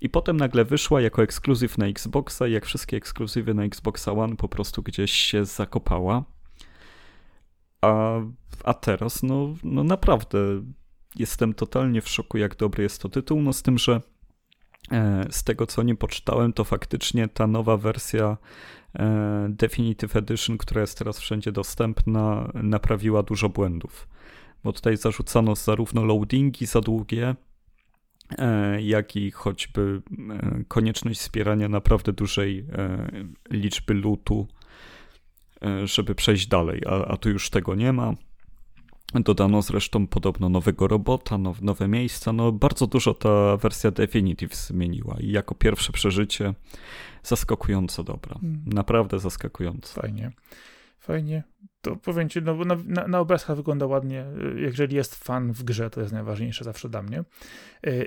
I potem nagle wyszła jako ekskluzyw na Xboxa i jak wszystkie ekskluzywy na Xboxa One po prostu gdzieś się zakopała. A, a teraz, no, no naprawdę, jestem totalnie w szoku, jak dobry jest to tytuł. No z tym, że e, z tego co nie poczytałem, to faktycznie ta nowa wersja Definitive Edition, która jest teraz wszędzie dostępna, naprawiła dużo błędów. Bo tutaj zarzucano zarówno loadingi za długie, e, jak i choćby e, konieczność wspierania naprawdę dużej liczby lutu, żeby przejść dalej, a, a tu już tego nie ma. Dodano zresztą podobno nowego robota, now, nowe miejsca. No, bardzo dużo ta wersja Definitive zmieniła i jako pierwsze przeżycie zaskakująco dobra. Mm. Naprawdę zaskakująco. Fajnie. Fajnie. To powiem ci, no bo na, na, na obrazkach wygląda ładnie. Jeżeli jest fan w grze, to jest najważniejsze zawsze dla mnie.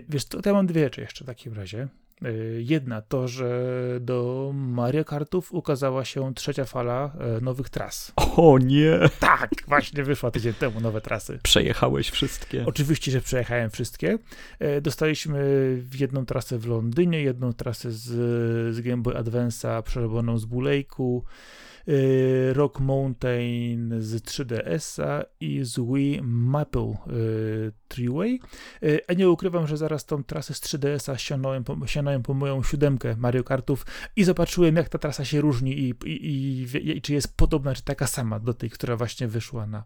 Wiesz, to, to ja mam dwie rzeczy jeszcze w takim razie. Y, jedna to, że do Mario Kartów ukazała się trzecia fala e, nowych tras. O nie! Tak, właśnie wyszła tydzień temu nowe trasy. Przejechałeś wszystkie? Oczywiście, że przejechałem wszystkie. E, dostaliśmy jedną trasę w Londynie, jedną trasę z, z Game Boy Advance'a przerobioną z Bullejku. Y, Rock Mountain z 3DS-a i z Wii Maple y, Treeway. Y, a nie ukrywam, że zaraz tą trasę z 3DS-a sięgnąłem po, po moją siódemkę Mario Kartów i zobaczyłem, jak ta trasa się różni i, i, i, i czy jest podobna, czy taka sama do tej, która właśnie wyszła na,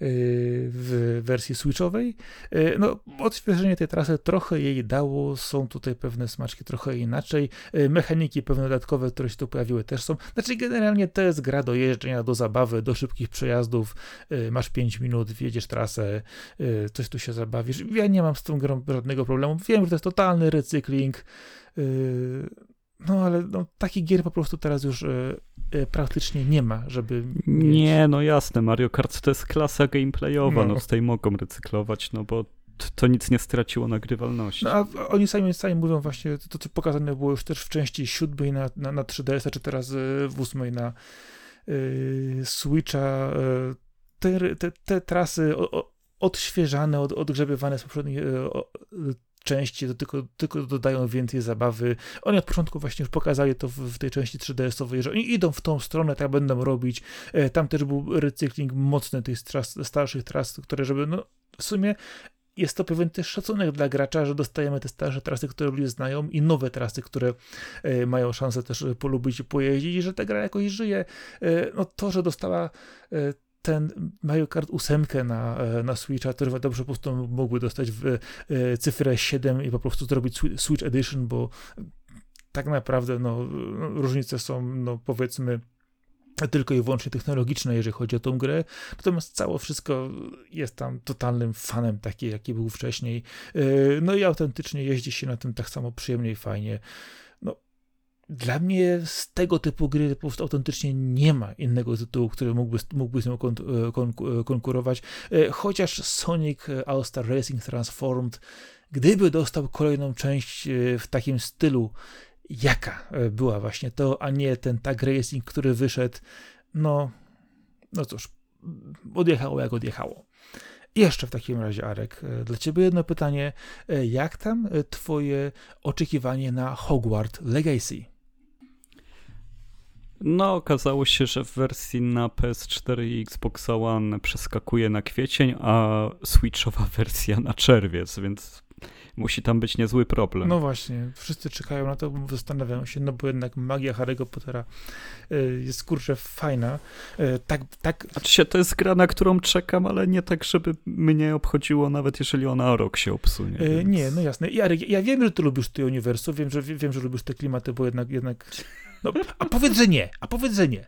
w wersji switchowej. Y, no, odświeżenie tej trasy trochę jej dało, są tutaj pewne smaczki trochę inaczej. Y, mechaniki pewne dodatkowe, które się tu pojawiły też są. Znaczy generalnie to jest gra do jeżdżenia, do zabawy, do szybkich przejazdów. Y, masz 5 minut, wjedziesz trasę, coś tu się zabawisz. Ja nie mam z tą grą żadnego problemu. Wiem, że to jest totalny recykling. No ale no, takich gier po prostu teraz już Y, praktycznie nie ma, żeby. Nie, no jasne, Mario Kart to jest klasa gameplayowa, no, no z tej mogą recyklować, no bo to nic nie straciło nagrywalności. No, a oni sami, sami mówią właśnie, to co pokazane było już też w części siódmej na, na, na 3DS, czy teraz y, w ósmej na y, Switcha, y, te, te, te trasy o, o, odświeżane, od, odgrzebywane z poprzednich y, części, tylko, tylko dodają więcej zabawy. Oni od początku właśnie już pokazali to w, w tej części 3DS-owej, że oni idą w tą stronę, tak będą robić. E, tam też był recykling mocny tych tras, starszych tras, które żeby, no w sumie jest to pewien też szacunek dla gracza, że dostajemy te starsze trasy, które ludzie znają i nowe trasy, które e, mają szansę też polubić i pojeździć i że ta gra jakoś żyje. E, no to, że dostała ten Mario Kart 8 na, e, na Switcha, to dobrze po prostu mógłby dostać w e, cyfrę 7 i po prostu zrobić Switch Edition, bo tak naprawdę no, różnice są, no powiedzmy, tylko i wyłącznie technologiczne, jeżeli chodzi o tą grę. Natomiast cało wszystko jest tam totalnym fanem taki, jaki był wcześniej. E, no i autentycznie jeździ się na tym tak samo przyjemnie i fajnie dla mnie z tego typu gry po prostu autentycznie nie ma innego tytułu, który mógłby, mógłby z nią kon, e, kon, e, konkurować. E, chociaż Sonic All-Star Racing Transformed, gdyby dostał kolejną część w takim stylu, jaka była właśnie to, a nie ten tag racing, który wyszedł, no, no cóż, odjechało jak odjechało. jeszcze w takim razie, Arek, dla Ciebie jedno pytanie. Jak tam Twoje oczekiwanie na Hogwarts Legacy? No, okazało się, że w wersji na PS4 i Xbox One przeskakuje na kwiecień, a Switchowa *laughs* wersja na czerwiec, więc musi tam być niezły problem. No właśnie, wszyscy czekają na to, zastanawiają się, no bo jednak magia Harry'ego Pottera y, jest kurczę fajna. Y, tak, tak. Znaczy się, to jest gra, na którą czekam, ale nie tak, żeby mnie obchodziło, nawet jeżeli ona o rok się obsunie. Y, więc... Nie, no jasne. Ja, ja wiem, że ty lubisz te uniwersum, wiem, że wiem, że lubisz te klimaty, bo jednak, jednak *laughs* no, a powiedz, że nie, a powiedz, że nie.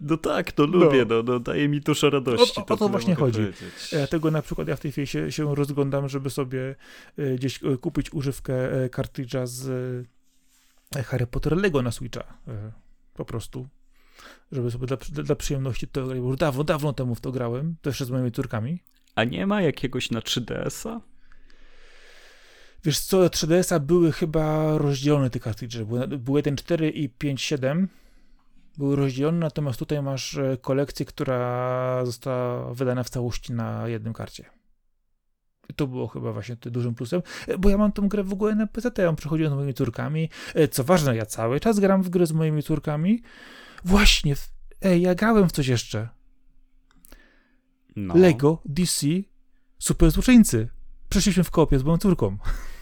No tak, to lubię, no, no, no daje mi dużo radości. O, o, o to właśnie chodzi. Powiedzieć. Dlatego na przykład ja w tej chwili się, się rozglądam, żeby sobie e, gdzieś e, kupić używkę e, kartridża z Harry Potter Lego na Switcha. Po prostu. Żeby sobie dla, dla przyjemności to grać. Bo dawno, dawno temu w to grałem, też z moimi córkami. A nie ma jakiegoś na 3DS-a? Wiesz co, 3DS-a były chyba rozdzielone te kartridże. Były, były 1.4 i 5.7 były rozdzielone, natomiast tutaj masz e, kolekcję, która została wydana w całości na jednym karcie. I to było chyba właśnie tym dużym plusem, e, bo ja mam tą grę w ogóle na PC, ja ją przechodziłem z moimi córkami. E, co ważne, ja cały czas gram w gry z moimi córkami. Właśnie, ej, ja grałem w coś jeszcze. No. Lego, DC, Super Złoczyńcy. Przeszliśmy w kopie z moją córką. *laughs*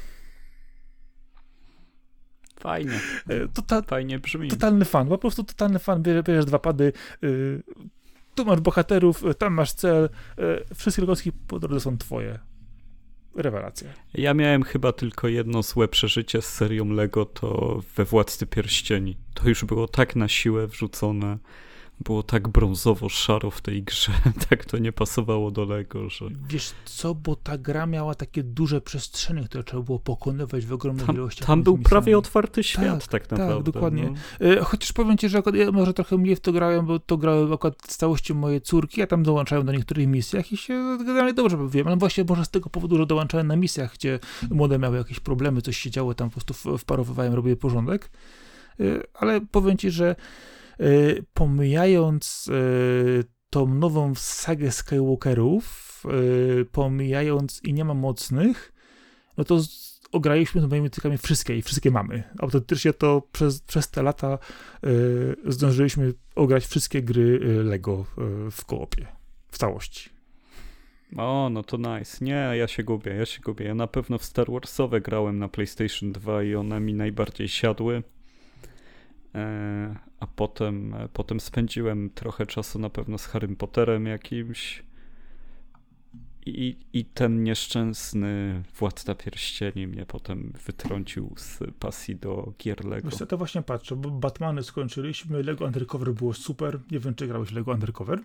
Fajnie. E, Tota, Fajnie brzmi. Totalny fan, po prostu totalny fan. Bierzesz dwa pady, yy, tu masz bohaterów, y, tam masz cel, yy, wszystkie logowski po drodze są twoje. Rewelacja. Ja miałem chyba tylko jedno złe przeżycie z serią Lego, to we Władcy Pierścieni. To już było tak na siłę wrzucone było tak brązowo-szaro w tej grze, *laughs* tak to nie pasowało do Lego, że... Wiesz co, bo ta gra miała takie duże przestrzenie, które trzeba było pokonywać w ogromnych tam, ilościach. Tam był prawie otwarty świat tak, tak naprawdę. Tak, dokładnie. No. Chociaż powiem ci, że ja może trochę mniej w to grałem, bo to grały akurat w całości moje córki, ja tam dołączałem do niektórych misjach i się generalnie dobrze bawiłem, ale właśnie może z tego powodu, że dołączałem na misjach, gdzie młode miały jakieś problemy, coś się działo, tam po prostu wparowywałem, robię porządek. Y, ale powiem ci, że pomijając y, tą nową sagę Skywalkerów, pomijając i nie ma mocnych, no to ograliśmy z moimi cykami wszystkie i wszystkie mamy. Autentycznie to przez, przez te lata zdążyliśmy ograć wszystkie gry Lego w koopie, w całości. O, no to nice. Nie, ja się gubię, ja się gubię. Ja na pewno w Star Warsowe grałem na PlayStation 2 i one mi najbardziej siadły. E, a potem, potem spędziłem trochę czasu na pewno z Harrym Potterem jakimś. I, I ten nieszczęsny Władca Pierścieni mnie potem wytrącił z pasji do gier Lego. Wiesz to właśnie patrzę, bo Batmany skończyliśmy, Lego Undercover było super. Nie wiem, czy grałeś Lego Undercover?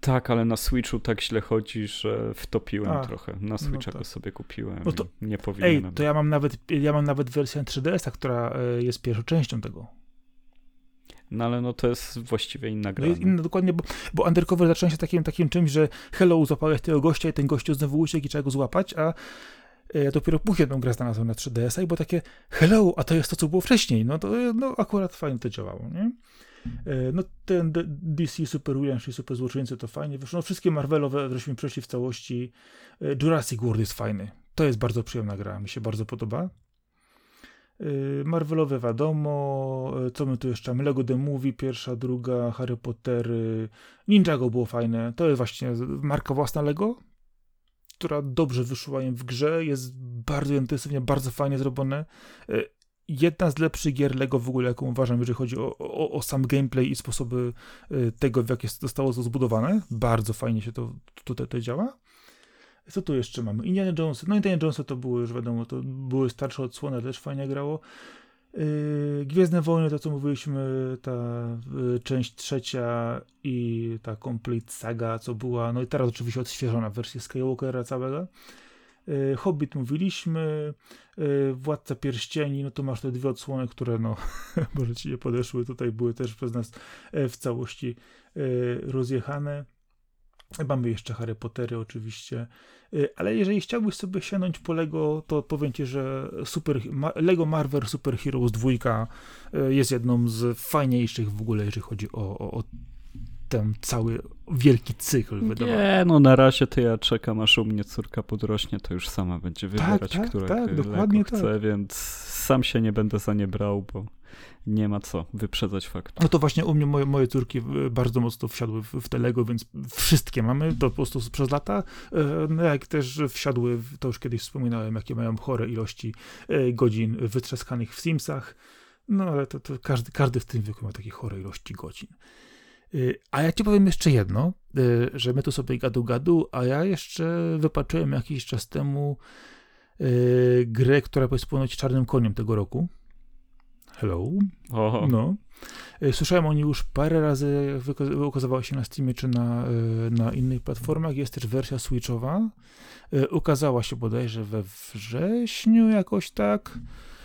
Tak, ale na Switchu tak źle chodzi, że wtopiłem A, trochę. Na no Switcha no tak. go sobie kupiłem. No to, nie powinienem. Ej, to ja mam nawet, ja mam nawet wersję 3DS-a, która e, jest pierwszą częścią tego. No ale no to jest właściwie inna gra. No jest inna, dokładnie, bo, bo Undercover zaczyna się takim, takim czymś, że hello, złapałeś tego gościa i ten gościu znowu uciekł i trzeba go złapać, a e, ja dopiero później jedną grę znalazłem na 3DS-a i było takie hello, a to jest to, co było wcześniej. No to no, akurat fajnie to działało, nie? E, no ten DC Super Williams, czyli Super Złoczyńcy to fajnie wyszło. No, wszystkie Marvelowe żeśmy przeszli w całości. E, Jurassic World jest fajny. To jest bardzo przyjemna gra, mi się bardzo podoba. E, Marvelowe wiadomo, co my tu jeszcze mamy? Lego The Movie, pierwsza, druga, Harry Potter, Ninjago było fajne. To jest właśnie marka własna Lego, która dobrze wyszła im w grze, jest bardzo intensywnie, bardzo fajnie zrobione jedna z lepszych gier Lego w ogóle, jaką uważam, jeżeli chodzi o, o, o, sam gameplay i sposoby y, tego, w jakie zostało to zbudowane. Bardzo fajnie się to tutaj to działa. Co tu jeszcze mamy? Indiana Jones. No Indiana Jones to były już wiadomo, to były starsze odsłony, też fajnie grało. Yy, Gwiezdne Wojny, to co mówiliśmy, ta yy, część trzecia i ta Complete Saga, co była, no i teraz oczywiście odświeżona wersja Skywalkera całego. Y, Hobbit mówiliśmy, y, Władca Pierścieni, no to masz te dwie odsłony, które no *laughs* może ci nie podeszły, tutaj były też przez nas e, w całości e, rozjechane. Mamy jeszcze Harry Pottery oczywiście, y, ale jeżeli chciałbyś sobie sięgnąć po Lego, to powiem ci, że super, Lego Marvel Super Heroes 2 e, jest jedną z fajniejszych w ogóle, jeżeli chodzi o, o, o ten cały wielki cykl wydawania. Nie, no na razie to ja czekam, aż u mnie córka podrośnie, to już sama będzie tak, wybierać, tak, tak, które tak, dokładnie chce, tak. więc sam się nie będę za nie brał, bo nie ma co wyprzedzać faktu. No to właśnie u mnie moje, moje córki bardzo mocno wsiadły w, w te Lego, więc wszystkie mamy, to po prostu przez lata, e, no jak też wsiadły, to już kiedyś wspominałem, jakie mają chore ilości e, godzin wytrzaskanych w Simsach, no ale to, to każdy, każdy w tym wieku ma takie chore ilości godzin. Y, a ja ci powiem jeszcze jedno, y, że my tu sobie gadu gadu, a ja jeszcze wypatrzyłem jakiś czas temu y, grę, która jest ponoć czarnym koniem tego roku. Hello. Oho. No. Słyszałem o niej już parę razy, ukazywała się na Steamie czy na, na innych platformach. Jest też wersja Switchowa. Ukazała się bodajże we wrześniu jakoś tak.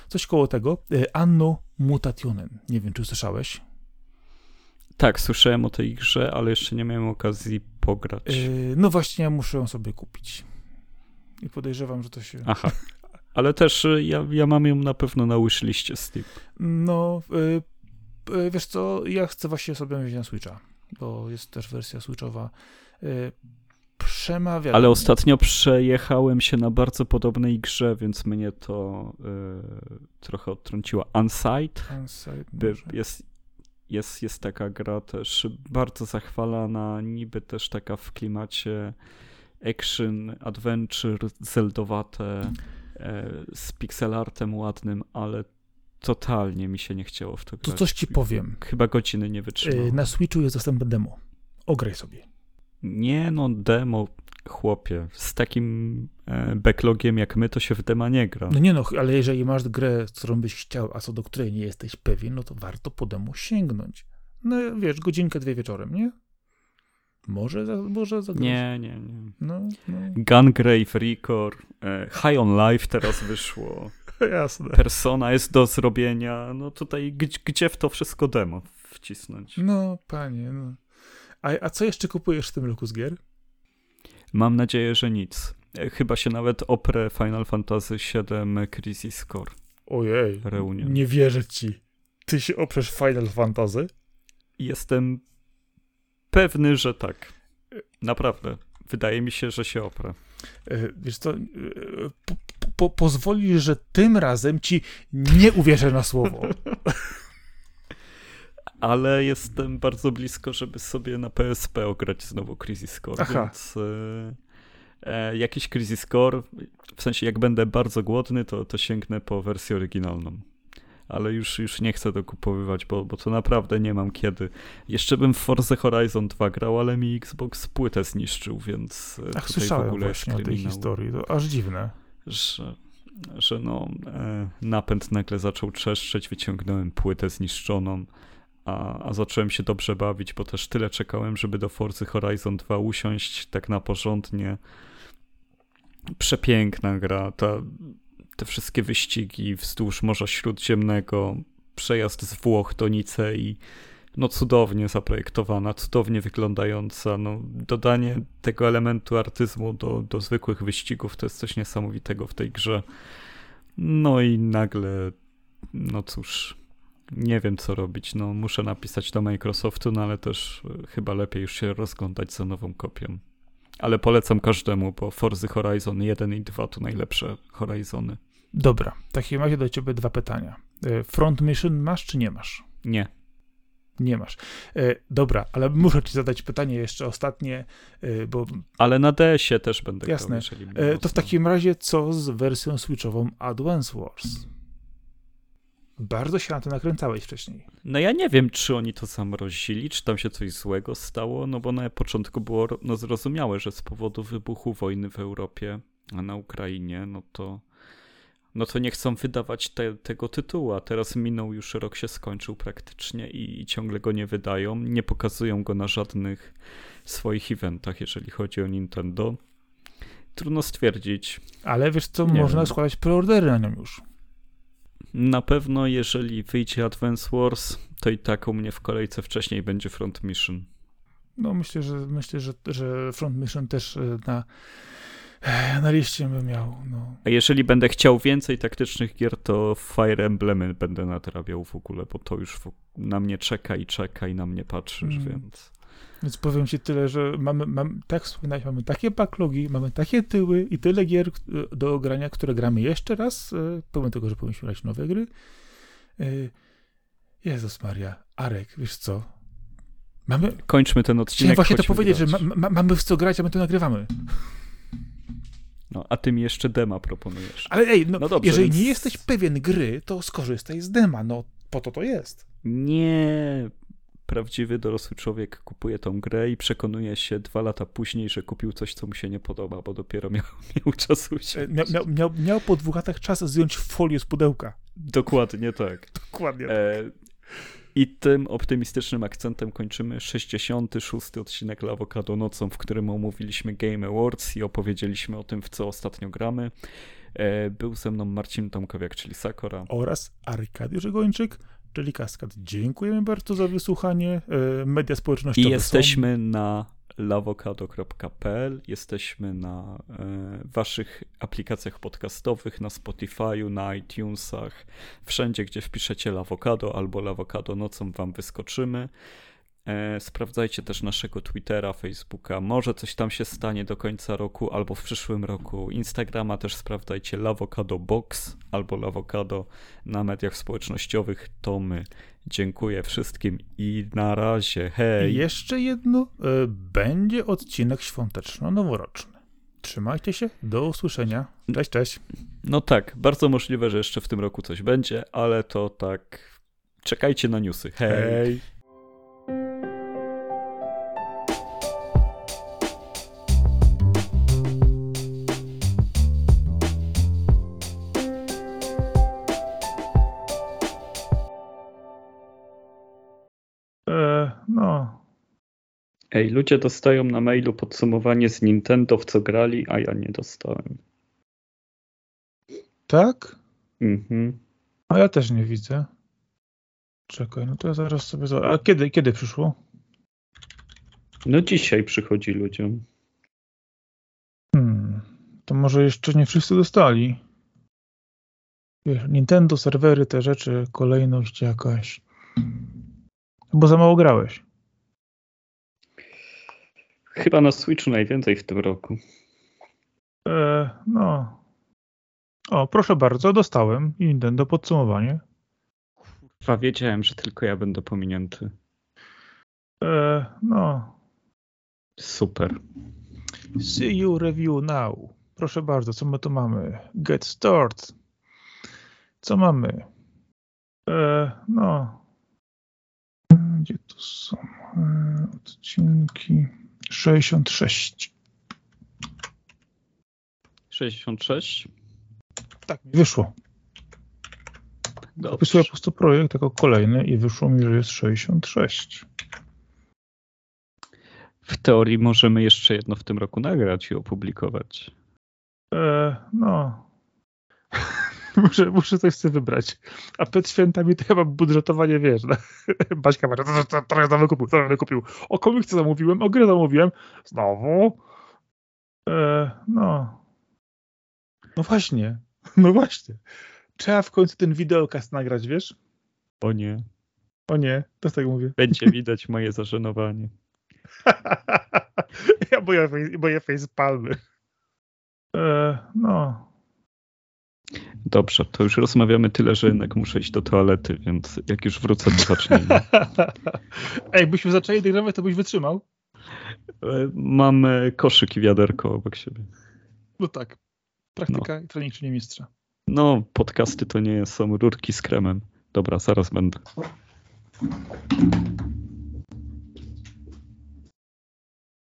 Coś koło tego. Anno Mutationen. Nie wiem, czy słyszałeś? Tak, słyszałem o tej grze, ale jeszcze nie miałem okazji pograć. Yy, no właśnie, ja muszę ją sobie kupić. I podejrzewam, że to się. Aha. Ale też y, ja, ja mam ją na pewno na wishliście Steam. No, yy, wiesz co, ja chcę właśnie sobie wziąć na Switcha, bo jest też wersja Switchowa. Yy, przemawia. Ale ostatnio przejechałem się na bardzo podobnej grze, więc mnie to yy, trochę odtrąciło. Unsight. Unsight jest, jest, jest taka gra też bardzo zachwalana, niby też taka w klimacie action, adventure, zeldowate, e, z pixelartem ładnym, ale totalnie mi się nie chciało w to grać. To coś ci powiem. Chyba godziny nie wytrzymałem. Na Switchu jest dostępne demo. Ograj sobie. Nie no, demo chłopie, z takim e, backlogiem jak my, to się w dema nie gra. No nie no, ale jeżeli masz grę, którą byś chciał, a co do której nie jesteś pewien, no to warto po demo sięgnąć. No wiesz, godzinkę, dwie wieczorem, nie? Może za, może za grosz. Nie, nie, nie. No, no, Gungrave, Record, e, High on Life teraz wyszło. *laughs* jasne. Persona jest do zrobienia. No tutaj, gdzie, gdzie w to wszystko demo wcisnąć? No, panie, no. A, a co jeszcze kupujesz w tym roku z gier? Mam nadzieję, że nic. E, Chyba się nawet oprę Final Fantasy VII Crisis Core Ojej, Reunion. nie wierzę ci. Ty się oprzesz Final Fantasy? Jestem pewny, że tak. Naprawdę. Wydaje mi się, że się oprę. E, Wiesz co, e, po, po, pozwolisz, że tym razem ci nie uwierzę na słowo. *laughs* Ale jestem bardzo blisko, żeby sobie na PSP ograć znowu Crisis Core, Aha. więc e, e, jakiś Crisis Core, w sensie jak będę bardzo głodny, to, to sięgnę po wersję oryginalną. Ale już, już nie chcę dokupowywać, bo, bo to naprawdę nie mam kiedy. Jeszcze bym w Forza Horizon 2 grał, ale mi Xbox płytę zniszczył, więc e, Ach, tutaj w ogóle jest o tej historii, to aż dziwne. że, że no, e, napęd nagle zaczął trzeszczeć, wyciągnąłem płytę zniszczoną, a, a zacząłem się dobrze bawić, bo też tyle czekałem, żeby do Forza Horizon 2 usiąść. Tak na porządnie. Przepiękna gra, ta, te wszystkie wyścigi wzdłuż Morza Śródziemnego, przejazd z Włoch do Nicei, no cudownie zaprojektowana, cudownie wyglądająca, no dodanie tego elementu artyzmu do, do zwykłych wyścigów to jest coś niesamowitego w tej grze. No i nagle, no cóż, nie wiem co robić, no muszę napisać do Microsoftu, no ale też e, chyba lepiej już się rozglądać za nową kopią. Ale polecam każdemu, bo Forza Horizon 1 i 2 to najlepsze Horizony. Dobra, w takim razie do ciebie dwa pytania. E, Front Mission masz czy nie masz? Nie. Nie masz. E, dobra, ale muszę ci zadać pytanie jeszcze ostatnie, bo Ale na DS-ie też będę Jasne. grał, to w takim razie co z wersją switchową Advance Wars? Bardzo się na to nakręcałeś wcześniej. No ja nie wiem, czy oni to zamrozili, czy tam się coś złego stało, no bo na początku było no zrozumiałe, że z powodu wybuchu wojny w Europie, a na Ukrainie, no to no to nie chcą wydawać te, tego tytułu, a teraz minął już rok się skończył praktycznie i, i ciągle go nie wydają, nie pokazują go na żadnych swoich eventach, jeżeli chodzi o Nintendo. Trudno stwierdzić. Ale wiesz co, Nie można wiem. składać preordery na nią już. Na pewno, jeżeli wyjdzie Advance Wars, to i tak u mnie w kolejce wcześniej będzie Front Mission. No myślę, że myślę, że, że Front Mission też e, na, e, na liście by miał. No. A jeżeli będę chciał więcej taktycznych gier, to Fire Emblemy będę nadrabiał w ogóle, bo to już na mnie czeka i czeka i na mnie patrzysz, Mm. więc... Więc powiem ci tyle, że mamy, mamy tak jak wspominałeś, mamy takie backlogi, mamy takie tyły i tyle gier e, do grania, które gramy jeszcze raz, e, pomimo tego, że powinniśmy grać nowe gry. E, Jezus Maria, Arek, wiesz co? Mamy, Kończmy ten chciałem odcinek. właśnie to powiedzieć, że ma, ma, mamy w co grać, a my to nagrywamy. No, a ty mi jeszcze dema proponujesz. Ale ej, no, No dobrze, jeżeli więc- nie jesteś pewien gry, to skorzystaj z dema, no po to to jest. Nie... Prawdziwy dorosły człowiek kupuje tą grę i przekonuje się dwa lata później, że kupił coś, co mu się nie podoba, bo dopiero miał, *laughs* miał czas E, usiąść. Miał, miał, miał, miał po dwóch latach czas zdjąć folię z pudełka. Dokładnie tak. *laughs* Dokładnie. E, I tym optymistycznym akcentem kończymy 66. odcinek Lawokado nocą, w którym omówiliśmy Game Awards i opowiedzieliśmy o tym, w co ostatnio gramy. E, Był ze mną Marcin Tomkowiak, czyli Sakora. oraz Arkadiusz Gończyk, czyli Kaskad. Dziękujemy bardzo za wysłuchanie. E, Media społecznościowe I jesteśmy na lawokado.pl, jesteśmy na e, waszych aplikacjach podcastowych, na Spotify'u, na iTunesach, wszędzie, gdzie wpiszecie Lawokado albo Lawokado nocą wam wyskoczymy. E, sprawdzajcie też naszego Twittera, Facebooka, może coś tam się stanie do końca roku albo w przyszłym roku. Instagrama też sprawdzajcie Lawokado Box albo Lawokado na mediach społecznościowych. To my. Dziękuję wszystkim i na razie. Hej! I jeszcze jedno. E, Będzie odcinek świąteczno-noworoczny. Trzymajcie się. Do usłyszenia. Cześć, cześć. No tak, bardzo możliwe, że jeszcze w tym roku coś będzie, ale to tak. Czekajcie na newsy. Hej! Hej. Ej, ludzie dostają na mailu podsumowanie z Nintendo, w co grali, a ja nie dostałem. Tak? Mhm. A ja też nie widzę. Czekaj, no to ja zaraz sobie... za- A kiedy, kiedy przyszło? No dzisiaj przychodzi ludziom. Hmm, to może jeszcze nie wszyscy dostali. Wiesz, Nintendo, serwery, te rzeczy, kolejność jakaś. Bo za mało grałeś. Chyba na Switchu najwięcej w tym roku. E, no. O, proszę bardzo, dostałem Nintendo podsumowanie. Chyba wiedziałem, że tylko ja będę pominięty. E, no. Super. See you review now. Proszę bardzo, co my tu mamy? Get start. Co mamy? E, no. Gdzie tu są e, odcinki? 66. 66? Tak mi wyszło. Dobrze. Opisuję po prostu projekt jako kolejny i wyszło mi, że jest 66. W teorii możemy jeszcze jedno w tym roku nagrać i opublikować. E, no. *laughs* muszę, muszę coś sobie wybrać. A przed świętami to chyba budżetowanie, wiesz, no. *laughs* Baśka ma, to, to, to, trochę tam wykupił, trochę wykupił. O komiksy zamówiłem, o gry zamówiłem. Znowu. E, no. No właśnie. *laughs* No właśnie. Trzeba w końcu ten wideokast nagrać, wiesz? O nie. O nie, to tak mówię. Będzie widać moje zażenowanie. ja boję, boję facepalmy. E, no. Dobrze, to już rozmawiamy tyle, że jednak muszę iść do toalety, więc jak już wrócę, to zacznijmy. *laughs* Ej, byśmy zaczęli nagrywać, to byś wytrzymał? E, Mam e, koszyk i wiaderko obok siebie. No tak. Praktyka i trening czyni mistrza. No, podcasty to nie są rurki z kremem. Dobra, zaraz będę.